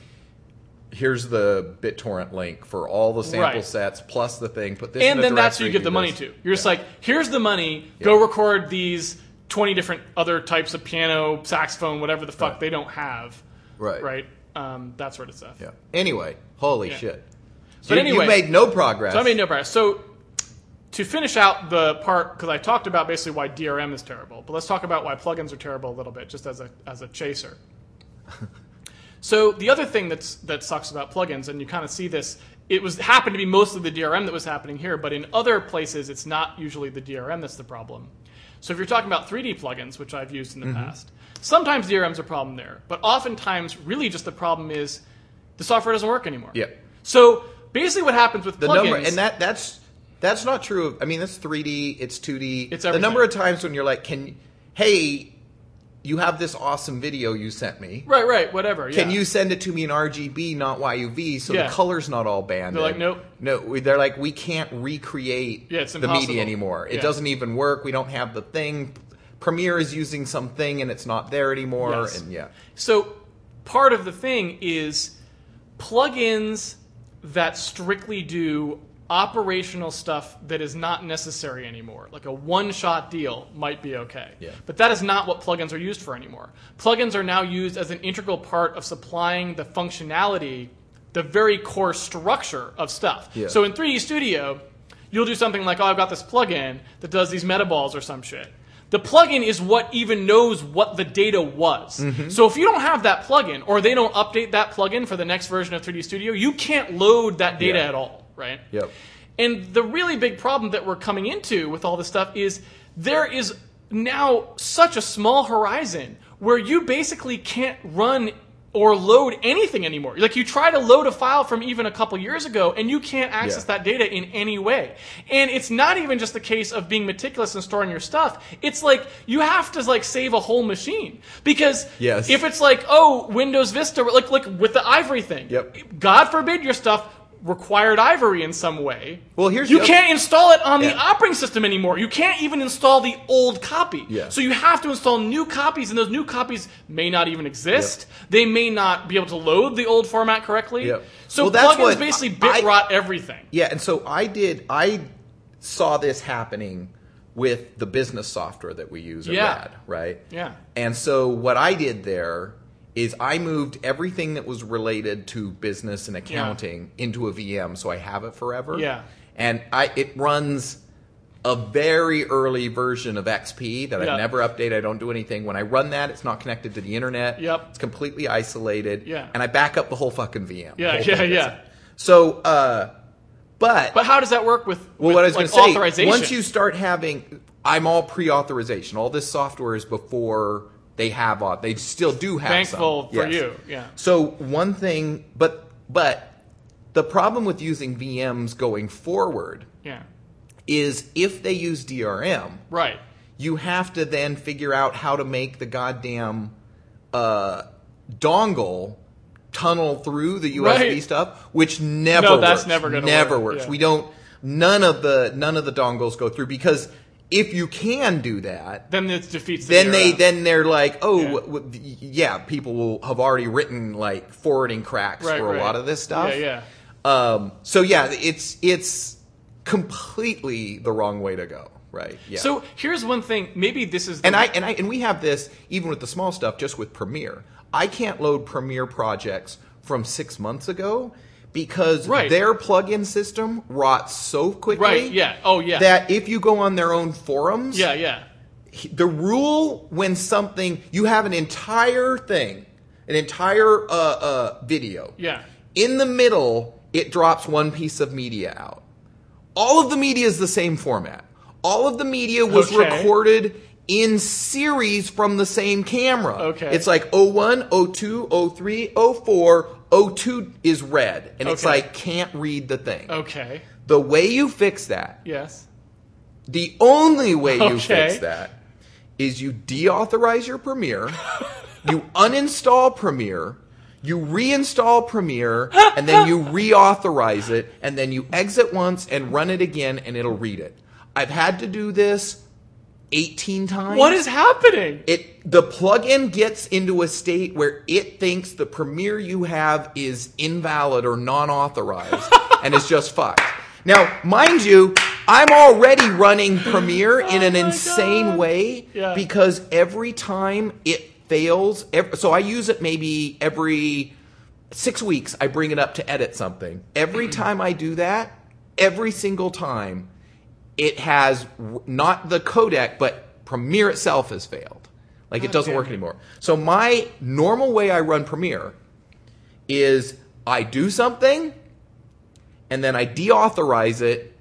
S1: here's the BitTorrent link for all the sample
S2: Right.
S1: sets plus the thing. Put this,
S2: And then that's who you give the
S1: do
S2: money to. You're just like, here's the money. Go record these 20 different other types of piano, saxophone, whatever the fuck
S1: Right.
S2: they don't have.
S1: right,
S2: Right. Um, that sort of stuff.
S1: Yeah. Anyway, holy
S2: Yeah.
S1: shit.
S2: But
S1: you,
S2: anyway-
S1: you made no progress.
S2: So I made no progress. So to finish out the part, because I talked about basically why DRM is terrible, but let's talk about why plugins are terrible a little bit, just as a as a chaser. so the other thing that's that sucks about plugins, and you kind of see this, it was happened to be mostly the DRM that was happening here, but in other places it's not usually the DRM that's the problem. So if you're talking about 3D plugins, which I've used in the mm-hmm. past, sometimes DRM's a problem there, but oftentimes really just the problem is the software doesn't work anymore.
S1: Yeah.
S2: So basically, what happens with
S1: the
S2: plugins?
S1: number and that that's that's not true. of- I mean, that's 3D. It's 2D.
S2: It's
S1: the number of times when you're like, "Can, hey, you have this awesome video you sent me.
S2: right, right, whatever.
S1: Can
S2: yeah.
S1: you send it to me in RGB, not YUV, so
S2: Yeah.
S1: the color's not all banded?
S2: They're like, nope.
S1: No, they're like, we can't recreate
S2: Yeah,
S1: the media anymore. It doesn't even work. We don't have the thing. Premiere is using something and it's not there anymore,
S2: Yes.
S1: and yeah,
S2: So part of the thing is plugins that strictly do operational stuff that is not necessary anymore. Like a one-shot deal might be okay.
S1: Yeah.
S2: But that is not what plugins are used for anymore. Plugins are now used as an integral part of supplying the functionality, the very core structure of stuff.
S1: Yeah.
S2: So in 3D Studio, you'll do something like, oh, I've got this plugin that does these metaballs or some shit. The plugin is what even knows what the data was.
S1: Mm-hmm.
S2: So if you don't have that plugin, or they don't update that plugin for the next version of 3D Studio, you can't load that data
S1: Yeah.
S2: at all, right?
S1: yep,
S2: And the really big problem that we're coming into with all this stuff is there is now such a small horizon where you basically can't run or load anything anymore. Like you try to load a file from even a couple years ago and you can't access
S1: Yeah.
S2: that data in any way. And it's not even just the case of being meticulous and storing your stuff. It's like you have to like save a whole machine because
S1: Yes.
S2: if it's like oh Windows Vista like like with the Ivory thing.
S1: Yep.
S2: God forbid your stuff required Ivory in some way.
S1: Well, here's
S2: you can't install it on the operating system anymore. You can't even install the old copy.
S1: Yeah.
S2: So you have to install new copies, and those new copies may not even exist. They may not be able to load the old format correctly.
S1: Yep.
S2: So
S1: Well, that's
S2: plugins
S1: what
S2: basically
S1: I-
S2: bit rot everything.
S1: yeah. And so I did. I saw this happening with the business software that we use at
S2: Yeah.
S1: Rad, right?
S2: Yeah.
S1: And so what I did there is I moved everything that was related to business and accounting into a VM, so I have it forever.
S2: Yeah.
S1: And I it runs a very early version of XP that
S2: Yeah.
S1: I've never updated. I don't do anything. When I run that, it's not connected to the internet.
S2: Yep.
S1: It's completely isolated.
S2: Yeah.
S1: And I back up the whole fucking VM.
S2: Yeah, yeah, yeah.
S1: So, uh, but
S2: But how does that work with,
S1: well,
S2: with
S1: what I was
S2: like,
S1: going to say, once you start having, I'm all pre-authorization. All this software is before they have, au- they still do have.
S2: thankful
S1: some.
S2: for
S1: Yes.
S2: you, yeah.
S1: So one thing, but but the problem with using VMs going forward
S2: Yeah.
S1: is if they use DRM,
S2: Right.
S1: you have to then figure out how to make the goddamn uh, dongle tunnel through the USB
S2: Right.
S1: stuff, which never
S2: No, that's
S1: works.
S2: never gonna
S1: never
S2: work,
S1: works.
S2: yeah.
S1: We don't. None of the none of the dongles go through because if you can do that,
S2: Then it defeats the
S1: then they then they're like, oh,
S2: Yeah.
S1: w- w- yeah, people will have already written like forwarding cracks
S2: right,
S1: for
S2: right.
S1: a lot of this stuff.
S2: Yeah, yeah.
S1: Um, so yeah, it's it's completely the wrong way to go, right? Yeah.
S2: So here's one thing. Maybe this is the
S1: and I and I and we have this even with the small stuff, just with Premiere. I can't load Premiere projects from six months ago because
S2: Right.
S1: their plugin system rots so quickly.
S2: right. Yeah. Oh, yeah.
S1: That if you go on their own forums,
S2: yeah, yeah.
S1: the rule when something you have an entire thing, an entire uh, uh, video,
S2: Yeah.
S1: in the middle, it drops one piece of media out. All of the media is the same format. All of the media was
S2: Okay.
S1: recorded in series from the same camera.
S2: Okay.
S1: It's like 01, 02, 03, 04, 02 is red. And it's
S2: Okay.
S1: like, can't read the thing.
S2: Okay.
S1: The way you fix that
S2: Yes.
S1: the only way you
S2: Okay.
S1: fix that is you deauthorize your Premiere, you uninstall Premiere, you reinstall Premiere, and then you reauthorize it, and then you exit once and run it again, and it'll read it. I've had to do this 18 times.
S2: What is happening?
S1: it? The plugin gets into a state where it thinks the Premiere you have is invalid or non-authorized, and it's just fucked. Now, mind you, I'm already running Premiere oh in an
S2: Oh
S1: insane
S2: God.
S1: way
S2: Yeah.
S1: because every time it fails, ev so I use it maybe every six weeks. I bring it up to edit something. Every time I do that, every single time, it has not the codec, but Premiere itself has failed. Like it doesn't work anymore. So my normal way I run Premiere is I do something, and then I deauthorize it,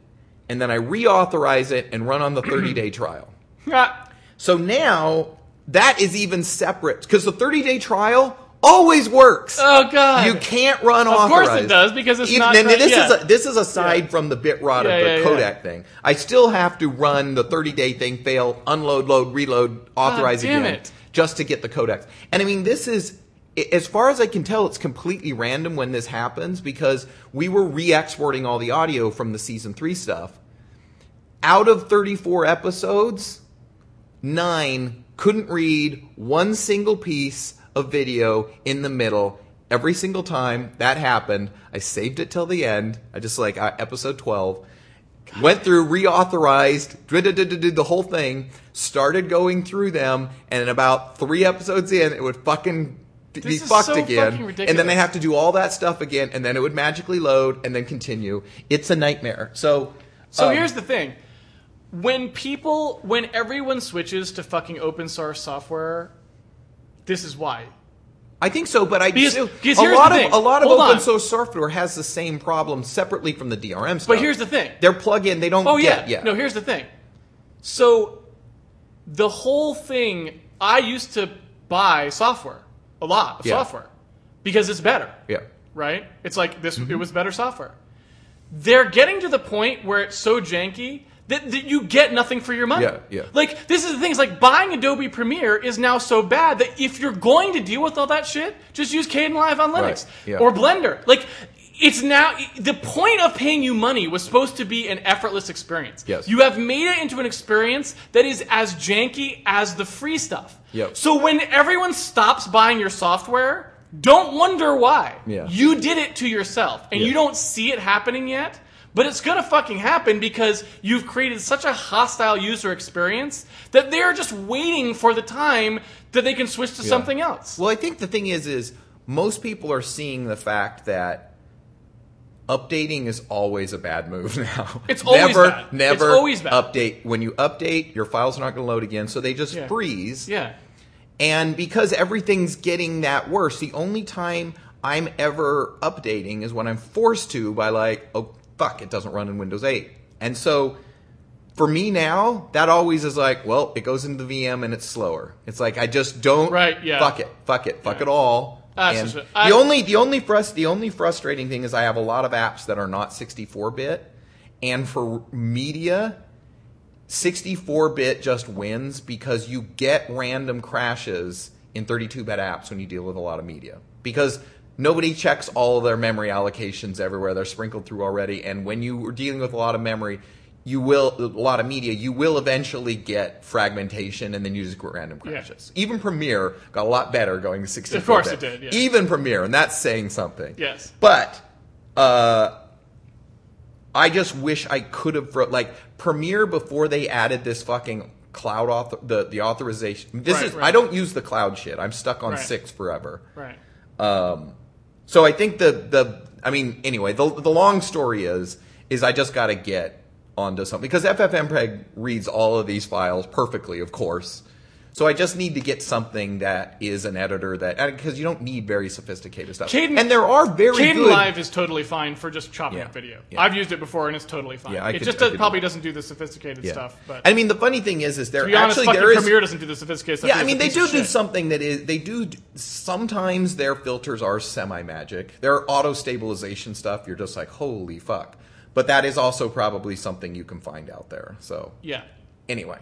S1: and then I reauthorize it and run on the 30 day trial.
S2: Ah,
S1: So now that is even separate because the 30 day trial always works.
S2: Oh God.
S1: You can't run
S2: Of
S1: authorized.
S2: course it does, because it's
S1: Even-
S2: not
S1: and this is a, this is aside
S2: Yeah.
S1: from the bit rot
S2: Yeah,
S1: of the
S2: yeah.
S1: codec thing. I still have to run the 30 day thing, fail, unload, load, reload, authorize ah,
S2: damn
S1: again,
S2: it.
S1: just to get the codecs. And I mean, this is. As far as I can tell, it's completely random when this happens because we were re-exporting all the audio from the season three stuff. Out of 34 episodes, nine couldn't read one single piece of video in the middle. Every single time that happened, I saved it till the end. I just like uh, episode 12. Went through, reauthorized, did the whole thing, started going through them, and in about three episodes in, it would fucking be
S2: This
S1: fucked
S2: so
S1: again. And then they have to do all that stuff again, and then it would magically load and then continue. It's a nightmare. So,
S2: So
S1: um,
S2: here's the thing. When people, when everyone switches to fucking open source software, this is why.
S1: I think so, but I
S2: Because- because
S1: a lot of a lot of
S2: Hold
S1: open
S2: on.
S1: source software has the same problem separately from the DRM stuff.
S2: But here's the thing.
S1: their plugin they don't
S2: Oh yeah. No, here's the thing. So the whole thing I used to buy software, a lot of
S1: Yeah.
S2: software because it's better,
S1: yeah,
S2: right? It's like this
S1: Mm-hmm.
S2: it was better software. They're getting to the point where it's so janky that, that you get nothing for your money.
S1: Yeah, yeah.
S2: Like this is the thing. It's like buying Adobe Premiere is now so bad that if you're going to deal with all that shit, just use Kdenlive on Linux
S1: Right, yeah.
S2: or Blender. Like it's now the point of paying you money was supposed to be an effortless experience.
S1: Yes.
S2: You have made it into an experience that is as janky as the free stuff.
S1: Yep.
S2: So when everyone stops buying your software, don't wonder why.
S1: Yeah.
S2: You did it to yourself and you don't see it happening yet. But it's gonna fucking happen because you've created such a hostile user experience that they're just waiting for the time that they can switch to
S1: Yeah.
S2: something else.
S1: Well, I think the thing is, is most people are seeing the fact that updating is always a bad move now.
S2: It's always
S1: never,
S2: bad.
S1: never
S2: It's always bad.
S1: update. When you update, your files are not going to load again, so they just
S2: Yeah.
S1: freeze.
S2: yeah.
S1: And because everything's getting that worse, the only time I'm ever updating is when I'm forced to by like, oh fuck, it doesn't run in Windows 8. And so for me now, that always is like, well, it goes into the VM and it's slower. It's like I just don't
S2: Right, yeah.
S1: fuck it, fuck it, fuck
S2: Yeah.
S1: it all.
S2: That's
S1: and
S2: just- I-
S1: the only the only frust- the only frustrating thing is I have a lot of apps that are not 64 bit, and for media, 64 bit just wins because you get random crashes in 32 bit apps when you deal with a lot of media because nobody checks all of their memory allocations everywhere they're sprinkled through already and when you are dealing with a lot of memory you will a lot of media you will eventually get fragmentation and then you just get random
S2: Yeah.
S1: crashes even premiere got a lot better going to 64
S2: Of course
S1: bit.
S2: it did, yeah.
S1: even premiere and that's saying something
S2: Yes.
S1: but uh I just wish I could have wrote like Premiere before they added this fucking cloud author the the authorization. This
S2: Right,
S1: is
S2: right.
S1: I don't use the cloud shit. I'm stuck on
S2: Right.
S1: six forever.
S2: Right.
S1: So I think the the I mean anyway the the long story is is I just got to get onto something because FFmpeg reads all of these files perfectly, of course. So I just need to get something that is an editor that uh, because you don't need very sophisticated stuff.
S2: Caden-
S1: and there are very
S2: Caden
S1: good
S2: Live is totally fine for just chopping
S1: Yeah,
S2: up video.
S1: yeah.
S2: I've used it before and it's totally fine.
S1: Yeah, I
S2: it
S1: could-
S2: just does, probably doesn't do the sophisticated
S1: Yeah.
S2: stuff. But
S1: I mean, the funny thing is, is there
S2: to be honest,
S1: actually there is
S2: Premiere doesn't do the sophisticated stuff.
S1: Yeah, I mean they do do
S2: shit.
S1: something that is they do sometimes their filters are semi magic. Their auto stabilization stuff, you're just like holy fuck. But that is also probably something you can find out there. So
S2: Yeah.
S1: anyway,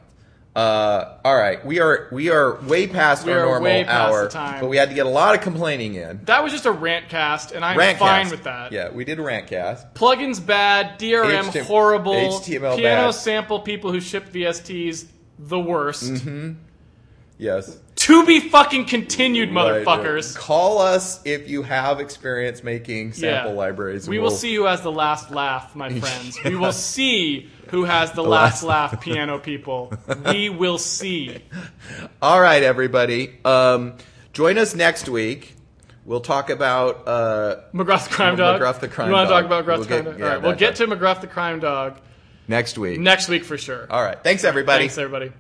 S1: uh, all right, we are we are way past
S2: We
S1: our
S2: are
S1: normal
S2: way past
S1: hour, but we had to get a lot of complaining in.
S2: That was just a rant cast, and I'm
S1: Rantcast.
S2: fine with that.
S1: Yeah, we did a rantcast.
S2: Plugins bad, DRM
S1: HTML
S2: horrible,
S1: HTML
S2: piano
S1: bad.
S2: sample people who ship VSTs the worst.
S1: Mm-hmm. Yes.
S2: To be fucking continued,
S1: Right,
S2: motherfuckers.
S1: right. Call us if you have experience making sample libraries.
S2: We will
S1: we'll-
S2: see who has the last laugh, my friends. We will see who has the,
S1: last
S2: laugh, piano people. We will see.
S1: All right, everybody. Um, join us next week. We'll talk about. Uh,
S2: McGruff the crime dog.
S1: McGruff the crime
S2: You want to
S1: dog.
S2: talk about McGruff
S1: We'll
S2: the crime
S1: get-
S2: dog?
S1: yeah,
S2: All right, we'll
S1: that
S2: get to McGruff the crime dog
S1: next week.
S2: next week for sure.
S1: All right. Thanks, everybody.
S2: Thanks, everybody.